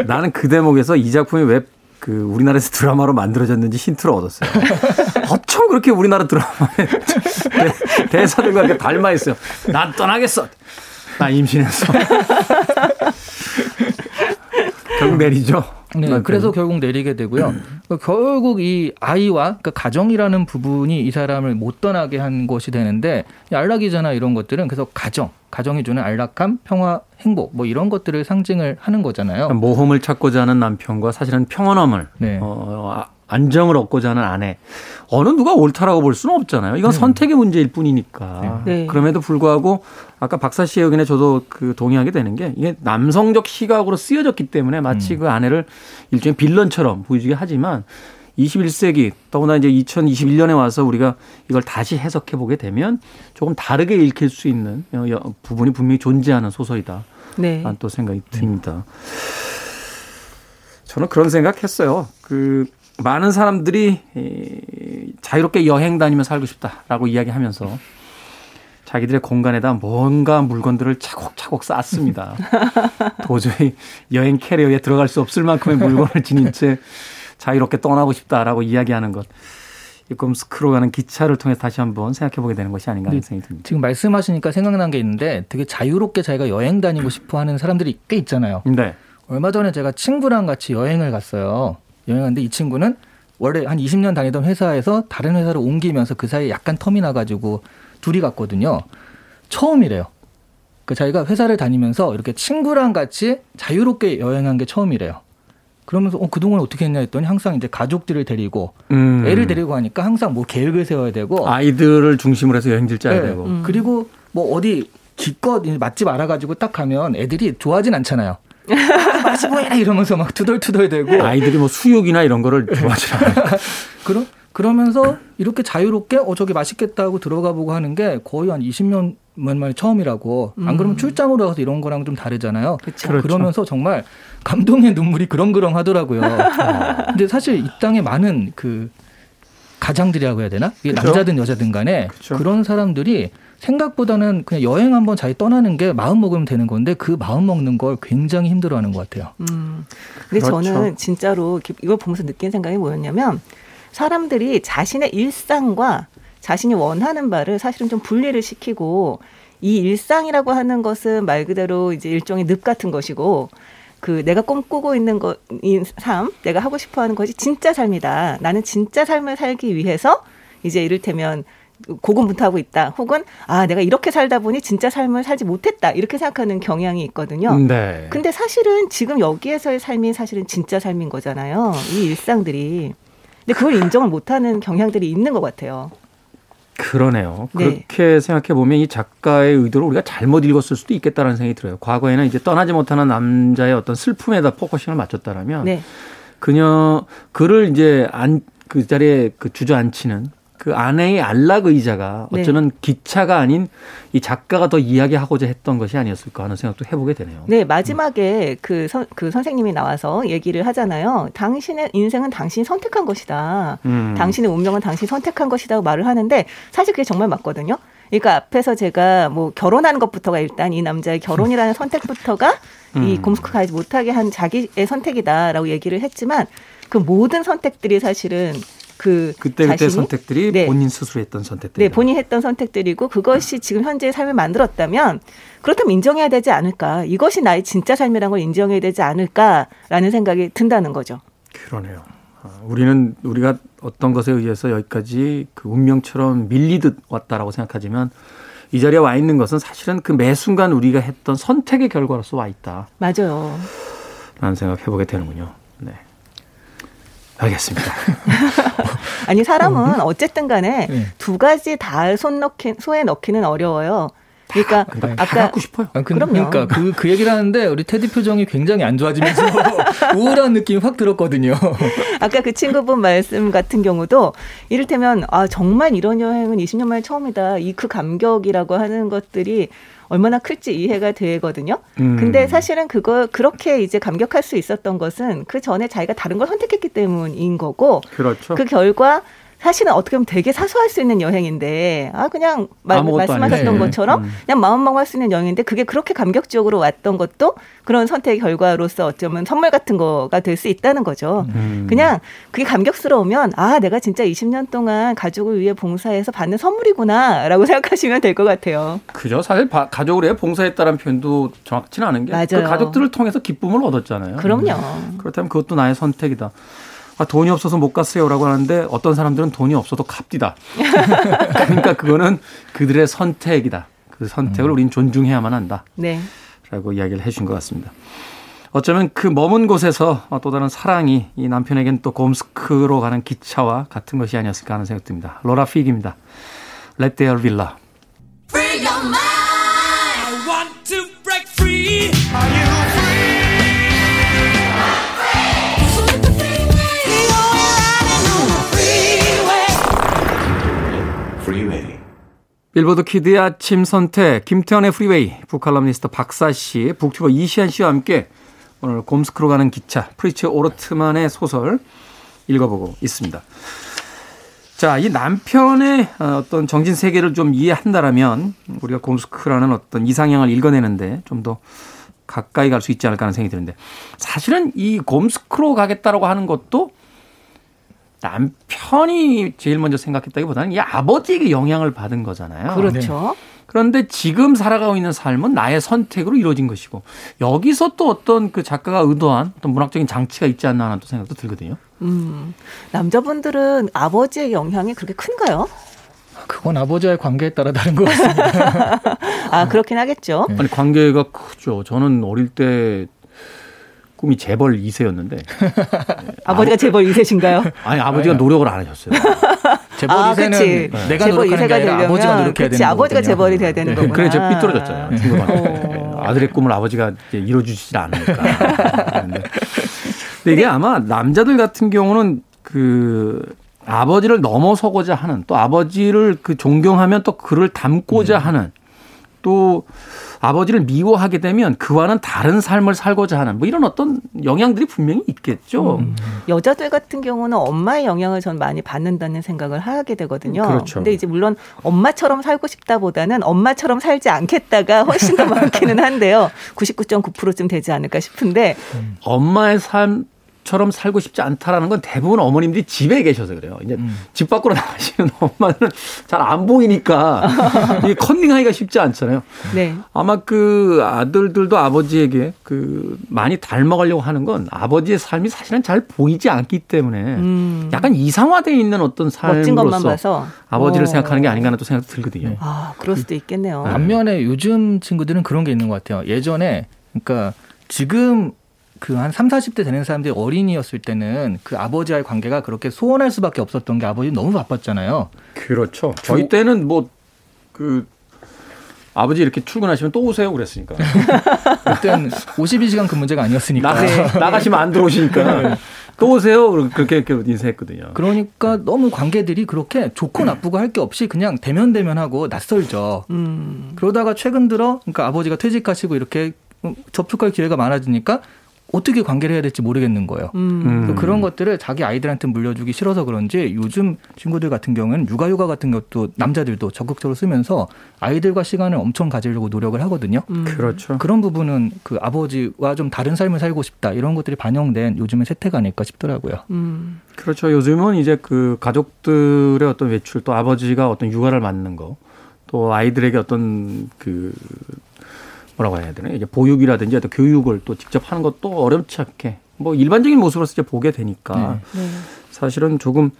나는 그 대목에서 이 작품이 왜 그 우리나라에서 드라마로 만들어졌는지 힌트를 얻었어요. 어쩜 그렇게 우리나라 드라마의 대- 대사들과 이렇게 닮아 있어요. 난 떠나겠어. 나 임신했어. 결국 내리죠. 네. 그래서 결국 내리게 되고요. 결국 이 아이와 그러니까 가정이라는 부분이 이 사람을 못 떠나게 한 것이 되는데 이 안락이잖아 이런 것들은 그래서 가정 가정이 주는 안락함, 평화, 행복 뭐 이런 것들을 상징을 하는 거잖아요. 그러니까 모험을 찾고자 하는 남편과 사실은 평온함을 네. 어, 아, 안정을 얻고자 하는 아내 어느 누가 옳다라고 볼 수는 없잖아요. 이건 네. 선택의 문제일 뿐이니까. 네. 네. 그럼에도 불구하고 아까 박사 씨의 의견에 저도 그 동의하게 되는 게 이게 남성적 시각으로 쓰여졌기 때문에 마치 음. 그 아내를 일종의 빌런처럼 보이게 하지만 21세기 더구나 이제 2021년에 와서 우리가 이걸 다시 해석해 보게 되면 조금 다르게 읽힐 수 있는 부분이 분명히 존재하는 소설이다. 네. 또 생각이 듭니다. 저는 그런 생각했어요. 그 많은 사람들이 자유롭게 여행 다니며 살고 싶다라고 이야기하면서 자기들의 공간에다 뭔가 물건들을 차곡차곡 쌓습니다. *laughs* 도저히 여행 캐리어에 들어갈 수 없을 만큼의 물건을 지닌 채 자유롭게 떠나고 싶다라고 이야기하는 것. 꿈 스크롤 가는 기차를 통해 다시 한번 생각해 보게 되는 것이 아닌가 하는 생각이 듭니다. 지금 말씀하시니까 생각난 게 있는데 되게 자유롭게 자기가 여행 다니고 싶어 하는 사람들이 꽤 있잖아요. 네. 얼마 전에 제가 친구랑 같이 여행을 갔어요. 여행하는데 이 친구는 원래 한 20년 다니던 회사에서 다른 회사로 옮기면서 그 사이에 약간 텀이 나가지고 둘이 갔거든요. 처음이래요. 그 자기가 회사를 다니면서 이렇게 친구랑 같이 자유롭게 여행한 게 처음이래요. 그러면서 어, 그동안 어떻게 했냐 했더니 항상 이제 가족들을 데리고 음. 애를 데리고 하니까 항상 뭐 계획을 세워야 되고 아이들을 중심으로 해서 여행지를 짜야 네. 되고 음. 그리고 뭐 어디 기껏 맛집 알아가지고 딱 가면 애들이 좋아하진 않잖아요. 아, *laughs* 맛이 뭐야 이러면서 막 투덜투덜대고 아이들이 뭐 수육이나 이런 거를 좋아하지 않아요. *laughs* 그럼 그러면서 이렇게 자유롭게 어 저기 맛있겠다 고 들어가 보고 하는 게 거의 한 20년 만에 처음이라고. 음. 안 그러면 음. 출장으로 가서 이런 거랑 좀 다르잖아요. 그렇죠. 그러면서 정말 감동의 눈물이 그렁그렁 하더라고요. *laughs* 근데 사실 이 땅에 많은 그 가장들이라고 해야 되나? 이게 그렇죠? 남자든 여자든 간에 그렇죠. 그런 사람들이 생각보다는 그냥 여행 한번 잘 떠나는 게 마음 먹으면 되는 건데 그 마음 먹는 걸 굉장히 힘들어하는 것 같아요. 음. 근데 그렇죠. 저는 진짜로 이걸 보면서 느낀 생각이 뭐였냐면 사람들이 자신의 일상과 자신이 원하는 바를 사실은 좀 분리를 시키고 이 일상이라고 하는 것은 말 그대로 이제 일종의 늪 같은 것이고 그 내가 꿈꾸고 있는 것, 이 삶, 내가 하고 싶어 하는 것이 진짜 삶이다. 나는 진짜 삶을 살기 위해서 이제 이를테면 고군분투하고 있다. 혹은 아 내가 이렇게 살다 보니 진짜 삶을 살지 못했다. 이렇게 생각하는 경향이 있거든요. 네. 근데 사실은 지금 여기에서의 삶이 사실은 진짜 삶인 거잖아요. 이 일상들이. 근데 그걸 인정을 못하는 경향들이 있는 것 같아요. 그러네요. 네. 그렇게 생각해 보면 이 작가의 의도를 우리가 잘못 읽었을 수도 있겠다라는 생각이 들어요. 과거에는 이제 떠나지 못하는 남자의 어떤 슬픔에다 focusing을 맞췄다라면 네. 그녀 그를 이제 안 그 자리에 그 주저앉히는 그 아내의 안락 의자가 네. 어쩌면 네. 기차가 아닌 이 작가가 더 이야기하고자 했던 것이 아니었을까 하는 생각도 해보게 되네요. 네, 마지막에 그, 선, 그 선생님이 나와서 얘기를 하잖아요. 당신의 인생은 당신이 선택한 것이다. 음. 당신의 운명은 당신이 선택한 것이다 말을 하는데 사실 그게 정말 맞거든요. 그러니까 앞에서 제가 뭐 결혼하는 것부터가 일단 이 남자의 결혼이라는 *laughs* 선택부터가 음. 이 곰스크 가지 못하게 한 자기의 선택이다라고 얘기를 했지만 그 모든 선택들이 사실은 그 그때 그때 선택들이 네. 본인 스스로 했던 선택들. 네, 본인 했던 선택들이고 그것이 지금 현재의 삶을 만들었다면 그렇다면 인정해야 되지 않을까? 이것이 나의 진짜 삶이라는 걸 인정해야 되지 않을까라는 생각이 든다는 거죠. 그러네요. 아, 우리는 우리가 어떤 것에 의해서 여기까지 그 운명처럼 밀리듯 왔다라고 생각하지만 이 자리에 와 있는 것은 사실은 그 매 순간 우리가 했던 선택의 결과로서 와 있다. 맞아요. 라는 생각 해보게 되는군요. 네. 알겠습니다. *laughs* 아니 사람은 어쨌든 간에 네. 두 가지 다 손 넣기 손에 넣기는 어려워요. 그러니까 다, 아까 갖고 싶어요. 아, 그. 그러니까 그, 그 얘기를 하는데 우리 테디 표정이 굉장히 안 좋아지면서 *laughs* 우울한 느낌이 확 들었거든요. *laughs* 아까 그 친구분 말씀 같은 경우도 이를테면 아 정말 이런 여행은 20년 만에 처음이다. 이 그 감격이라고 하는 것들이 얼마나 클지 이해가 되거든요. 음. 근데 사실은 그거 그렇게 이제 감격할 수 있었던 것은 그 전에 자기가 다른 걸 선택했기 때문인 거고 그렇죠. 그 결과 사실은 어떻게 보면 되게 사소할 수 있는 여행인데 아 그냥 마, 말씀하셨던 아니네. 것처럼 음. 그냥 마음먹고 할수 있는 여행인데 그게 그렇게 감격적으로 왔던 것도 그런 선택의 결과로서 어쩌면 선물 같은 거가 될 수 있다는 거죠. 음. 그냥 그게 감격스러우면 아 내가 진짜 20년 동안 가족을 위해 봉사해서 받는 선물이구나라고 *laughs* 생각하시면 될 것 같아요. 그죠. 사실 바, 가족을 위해 봉사했다는 표현도 정확치는 않은 게 그 가족들을 통해서 기쁨을 얻었잖아요. 그럼요. 음. 그렇다면 그것도 나의 선택이다. 아, 돈이 없어서 못 갔어요라고 하는데 어떤 사람들은 돈이 없어도 갑디다. *laughs* 그러니까 그거는 그들의 선택이다. 그 선택을 음. 우린 존중해야만 한다. 네. 라고 이야기를 해준 것 같습니다. 어쩌면 그 머문 곳에서 또 다른 사랑이 이 남편에겐 또 곰스크로 가는 기차와 같은 것이 아니었을까 하는 생각 듭니다. 로라 픽입니다. Let There Villa. 빌보드 kid의 아침 선택, 김태훈의 프리웨이, 북칼럼니스트 박사 씨, 북튜버 이시안 씨와 함께 오늘 곰스크로 가는 기차, 프리츠 오르트만의 소설 읽어보고 있습니다. 자, 이 남편의 어, 어떤 정신 세계를 좀 이해한다라면 우리가 곰스크라는 어떤 이상향을 읽어내는데 좀 더 가까이 갈 수 있지 않을까 하는 생각이 드는데 사실은 이 곰스크로 가겠다라고 하는 것도 남편이 제일 먼저 생각했다기보다는 이 아버지에게 영향을 받은 거잖아요. 그렇죠. 네. 그런데 지금 살아가고 있는 삶은 나의 선택으로 이루어진 것이고 여기서 또 어떤 그 작가가 의도한 어떤 문학적인 장치가 있지 않나 하는 또 생각도 들거든요. 음, 남자분들은 아버지의 영향이 그렇게 큰가요? 그건 아버지와의 관계에 따라 다른 것 같습니다. *laughs* 아 그렇긴 하겠죠. 아니 관계가 크죠. 저는 어릴 때 꿈이 재벌 2세였는데. *laughs* 아버지가 재벌 2세신가요? 아니, 아버지가 노력을 안 하셨어요. 재벌 아, 2세는 네. 내가 재벌 2세가 되려면 아버지가 노력해야 되는 아버지가 재벌이 돼야 되는 네. 거구나. 그래 제가 삐뚤어졌잖아요. 네. 아들의 꿈을 아버지가 이뤄주시질 않으니까. 근데 이게 아마 남자들 같은 경우는 그 아버지를 넘어서고자 하는 또 아버지를 그 존경하면 또 그를 닮고자 음. 하는 또 아버지를 미워하게 되면 그와는 다른 삶을 살고자 하는 뭐 이런 어떤 영향들이 분명히 있겠죠. 음. 여자들 같은 경우는 엄마의 영향을 전 많이 받는다는 생각을 하게 되거든요. 그렇죠. 근데 이제 물론 엄마처럼 살고 싶다보다는 엄마처럼 살지 않겠다가 훨씬 더 많기는 한데요. 99.9%쯤 되지 않을까 싶은데 음. 엄마의 삶 처럼 살고 싶지 않다라는 건 대부분 어머님들이 집에 계셔서 그래요. 이제 음. 집 밖으로 *laughs* 나가시는 엄마는 잘 안 보이니까 *laughs* 이게 컨닝하기가 쉽지 않잖아요. 네. 아마 그 아들들도 아버지에게 그 많이 닮아가려고 하는 건 아버지의 삶이 사실은 잘 보이지 않기 때문에 음. 약간 이상화되어 있는 어떤 삶으로서 아버지를 오. 생각하는 게 아닌가 하는 또 생각도 들거든요. 아, 그럴 수도 있겠네요. 반면에 요즘 친구들은 그런 게 있는 것 같아요. 예전에 그러니까 지금 그한 3, 40대 되는 사람들이 어린이였을 때는 그 아버지와의 관계가 그렇게 소원할 수밖에 없었던 게 아버지 너무 바빴잖아요. 그렇죠. 저희 때는 뭐 그 아버지 이렇게 출근하시면 또 오세요 그랬으니까. *laughs* 그때는 52시간 근무제가 아니었으니까. 나가, *laughs* 나가시면 안 들어오시니까. 네. 또 오세요. 그렇게, 그렇게 인사했거든요. 그러니까 너무 관계들이 그렇게 좋고 나쁘고 할 게 없이 그냥 대면 대면하고 낯설죠. 음. 그러다가 최근 들어 그러니까 아버지가 퇴직하시고 이렇게 접촉할 기회가 많아지니까 어떻게 관계를 해야 될지 모르겠는 거예요. 음. 그런 것들을 자기 아이들한테 물려주기 싫어서 그런지 요즘 친구들 같은 경우는 육아휴가 같은 것도 남자들도 적극적으로 쓰면서 아이들과 시간을 엄청 가지려고 노력을 하거든요. 음. 그렇죠. 그런 부분은 그 아버지와 좀 다른 삶을 살고 싶다 이런 것들이 반영된 요즘의 세태가 아닐까 싶더라고요. 음. 그렇죠. 요즘은 이제 그 가족들의 어떤 외출 또 아버지가 어떤 육아를 맡는 거 또 아이들에게 어떤 그 뭐라고 해야 되나 이제 보육이라든지 어떤 교육을 또 직접 하는 것도 어렵지 않게 뭐 일반적인 모습으로서 이제 보게 되니까 네. 네. 사실은 조금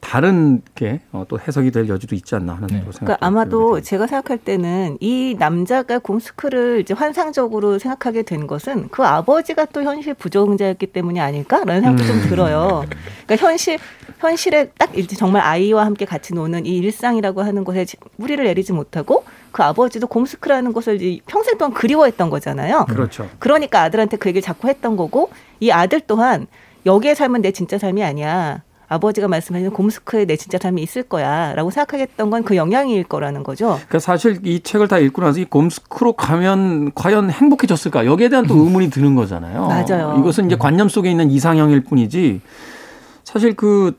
다른 게또 어, 해석이 될 여지도 있지 않나 하는 네. 생각. 그러니까 아마도 제가 생각할 때는 이 남자가 곰스크를 이제 환상적으로 생각하게 된 것은 그 아버지가 또 현실 부정자였기 때문이 아닐까라는 생각도 음. 좀 들어요. 그러니까 현실 현실에 딱 정말 아이와 함께 같이 노는 이 일상이라고 하는 것에 무리를 내리지 못하고 그 아버지도 곰스크라는 것을 평생 동안 그리워했던 거잖아요. 그렇죠. 그러니까 아들한테 그 얘기를 자꾸 했던 거고 이 아들 또한 여기에 삶은 내 진짜 삶이 아니야. 아버지가 말씀하시는 곰스크에 내 진짜 삶이 있을 거야라고 생각하겠던 건 그 영향일 거라는 거죠. 그러니까 사실 이 책을 다 읽고 나서 이 곰스크로 가면 과연 행복해졌을까 여기에 대한 또 의문이 드는 거잖아요. *laughs* 맞아요. 이것은 이제 관념 속에 있는 이상형일 뿐이지 사실 그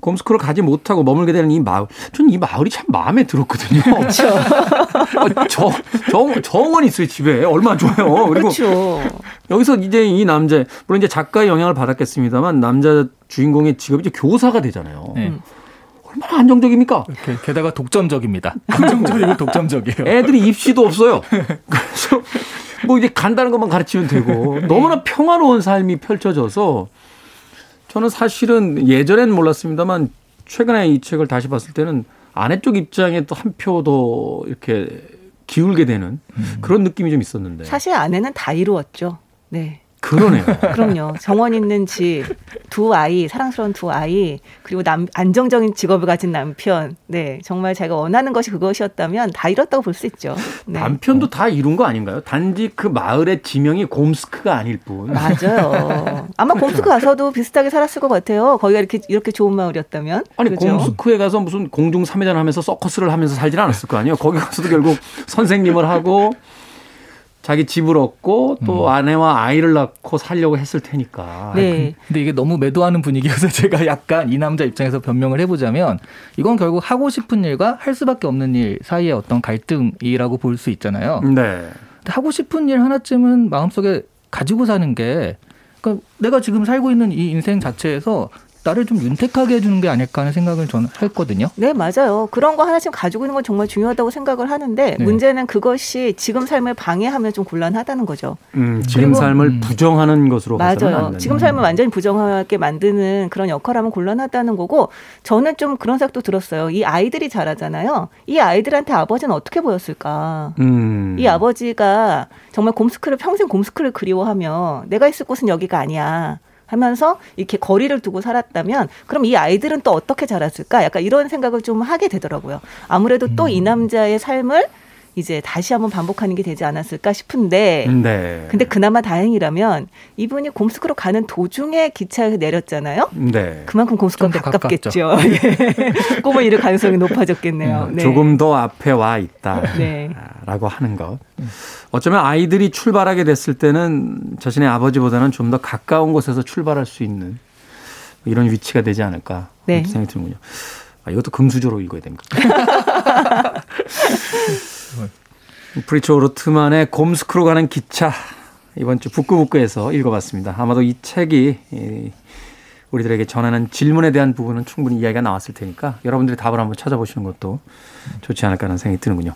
곰스크를 가지 못하고 머물게 되는 이 마을. 저는 이 마을이 참 마음에 들었거든요. *laughs* 그렇죠. 정, 정, 정원 있어요, 집에. 얼마나 좋아요. 그리고 그렇죠. 여기서 이제 이 남자, 물론 이제 작가의 영향을 받았겠습니다만 남자 주인공의 직업이 이제 교사가 되잖아요. 네. 얼마나 안정적입니까? 게다가 독점적입니다. *laughs* 안정적이고 독점적이에요. 애들이 입시도 없어요. 그래서 뭐 이제 간다는 것만 가르치면 되고 *laughs* 너무나 평화로운 삶이 펼쳐져서 저는 사실은 예전엔 몰랐습니다만 최근에 이 책을 다시 봤을 때는 아내 쪽 입장에 또 한 표 더 이렇게 기울게 되는 음. 그런 느낌이 좀 있었는데. 사실 아내는 다 이루었죠. 네. 그러네요. *laughs* 그럼요. 정원 있는 집, 두 아이, 사랑스러운 두 아이, 그리고 남, 안정적인 직업을 가진 남편. 네. 정말 자기가 원하는 것이 그것이었다면 다 이뤘다고 볼 수 있죠. 네. 남편도 다 이룬 거 아닌가요? 단지 그 마을의 지명이 곰스크가 아닐 뿐. 맞아요. 아마 곰스크 가서도 비슷하게 살았을 것 같아요. 거기가 이렇게, 이렇게 좋은 마을이었다면. 아니, 그렇죠? 곰스크에 가서 무슨 공중 3회전 하면서 서커스를 하면서 살진 않았을 거 아니에요? 거기 가서도 결국 선생님을 하고 자기 집을 얻고 또 음. 아내와 아이를 낳고 살려고 했을 테니까. 네. 근데 이게 너무 매도하는 분위기여서 *laughs* 제가 약간 이 남자 입장에서 변명을 해보자면 이건 결국 하고 싶은 일과 할 수밖에 없는 일 사이의 어떤 갈등이라고 볼 수 있잖아요. 네. 하고 싶은 일 하나쯤은 마음속에 가지고 사는 게 그러니까 내가 지금 살고 있는 이 인생 자체에서 나를 좀 윤택하게 해주는 게 아닐까 하는 생각을 저는 했거든요. 네, 맞아요. 그런 거 하나씩 가지고 있는 건 정말 중요하다고 생각을 하는데 네. 문제는 그것이 지금 삶을 방해하면 좀 곤란하다는 거죠. 음, 지금 삶을 음. 부정하는 것으로 맞아요. 지금 삶을 완전히 부정하게 만드는 그런 역할하면 곤란하다는 거고 저는 좀 그런 생각도 들었어요. 이 아이들이 자라잖아요. 이 아이들한테 아버지는 어떻게 보였을까? 음. 이 아버지가 정말 곰스크를 평생 곰스크를 그리워하며 내가 있을 곳은 여기가 아니야. 하면서 이렇게 거리를 두고 살았다면 그럼 이 아이들은 또 어떻게 자랐을까? 약간 이런 생각을 좀 하게 되더라고요. 아무래도 음. 또이 남자의 삶을 이제 다시 한번 반복하는 게 되지 않았을까 싶은데 네. 근데 그나마 다행이라면 이분이 곰스크로 가는 도중에 기차에서 내렸잖아요. 네. 그만큼 곰스크가 가깝겠죠. *laughs* 예. 꿈을 이룰 가능성이 높아졌겠네요. 음, 네. 조금 더 앞에 와 있다라고 네. 하는 것. 어쩌면 아이들이 출발하게 됐을 때는 자신의 아버지보다는 좀 더 가까운 곳에서 출발할 수 있는 이런 위치가 되지 않을까 네. 생각이 드는군요. 아, 이것도 금수저로 읽어야 됩니까? *laughs* 프리처 오르트만의 곰스크로 가는 기차 이번 주 북구북구에서 읽어봤습니다. 아마도 이 책이 우리들에게 전하는 질문에 대한 부분은 충분히 이야기가 나왔을 테니까 여러분들이 답을 한번 찾아보시는 것도 좋지 않을까 하는 생각이 드는군요.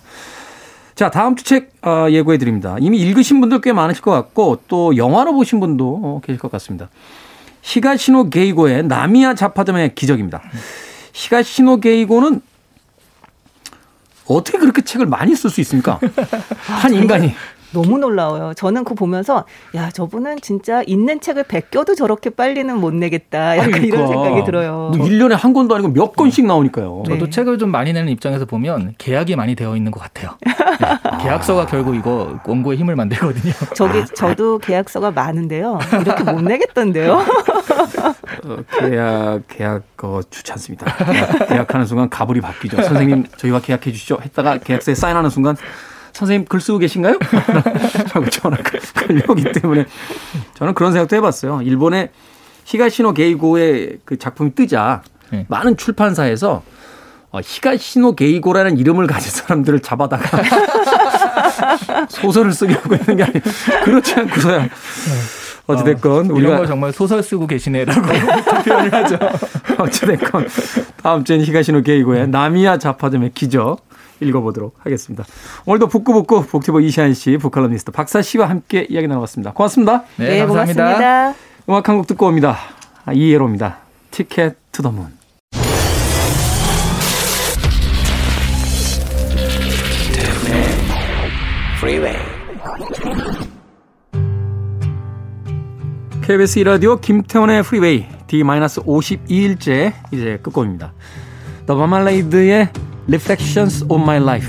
자, 다음 주책 어, 예고해 드립니다. 이미 읽으신 분들 꽤 많으실 것 같고 또 영화로 보신 분도 어, 계실 것 같습니다. 히가시노 게이고의 나미야 자파점의 기적입니다. 히가시노 게이고는 어떻게 그렇게 책을 많이 쓸 수 있습니까? 한 인간이. 너무 놀라워요. 저는 그거 보면서 야 저분은 진짜 있는 책을 베껴도 저렇게 빨리는 못 내겠다. 약간 그러니까. 이런 생각이 들어요. 뭐 1년에 한 권도 아니고 몇 권씩 나오니까요. 네. 저도 책을 좀 많이 내는 입장에서 보면 계약이 많이 되어 있는 것 같아요. 네. *laughs* 계약서가 결국 이거 원고의 힘을 만들거든요. 저기 저도 계약서가 많은데요. 이렇게 못 내겠던데요. *laughs* 어, 계약 계약 거 좋지 않습니다. 계약, 하는 순간 가불이 바뀌죠. 선생님 저희와 계약해 주시죠. 했다가 계약서에 사인하는 순간 선생님 글 쓰고 계신가요? *laughs* 라고 전화가 걸려오기 때문에 저는 그런 생각도 해봤어요. 일본의 히가시노 게이고의 그 작품이 뜨자 네. 많은 출판사에서 어, 히가시노 게이고라는 이름을 가진 사람들을 잡아다가 *laughs* 소설을 쓰게 하고 있는 게 아니에요. 그렇지 않고서야 네. 어찌됐건 어, 우리가 정말 소설 쓰고 계시네라고 *laughs* 표현을 하죠. 어찌됐건 다음 주엔 히가시노 게이고의 나미야 자파점의 기적 읽어보도록 하겠습니다. 오늘도 북구북구 북튜버 이시안 씨, 북칼럼니스트 박사 씨와 함께 이야기 나눠봤습니다. 고맙습니다. 네, 네 감사합니다. 고맙습니다. 음악 한 곡 듣고 옵니다. 아, ELO입니다. Ticket to the Moon. KBS 이라디오 김태훈의 프리웨이 D-52일째 이제 끝곡입니다. 더 마말레이드의 Reflections of My Life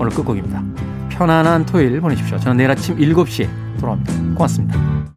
오늘 끝곡입니다. 편안한 토요일 보내십시오. 저는 내일 아침 7시에 돌아옵니다. 고맙습니다.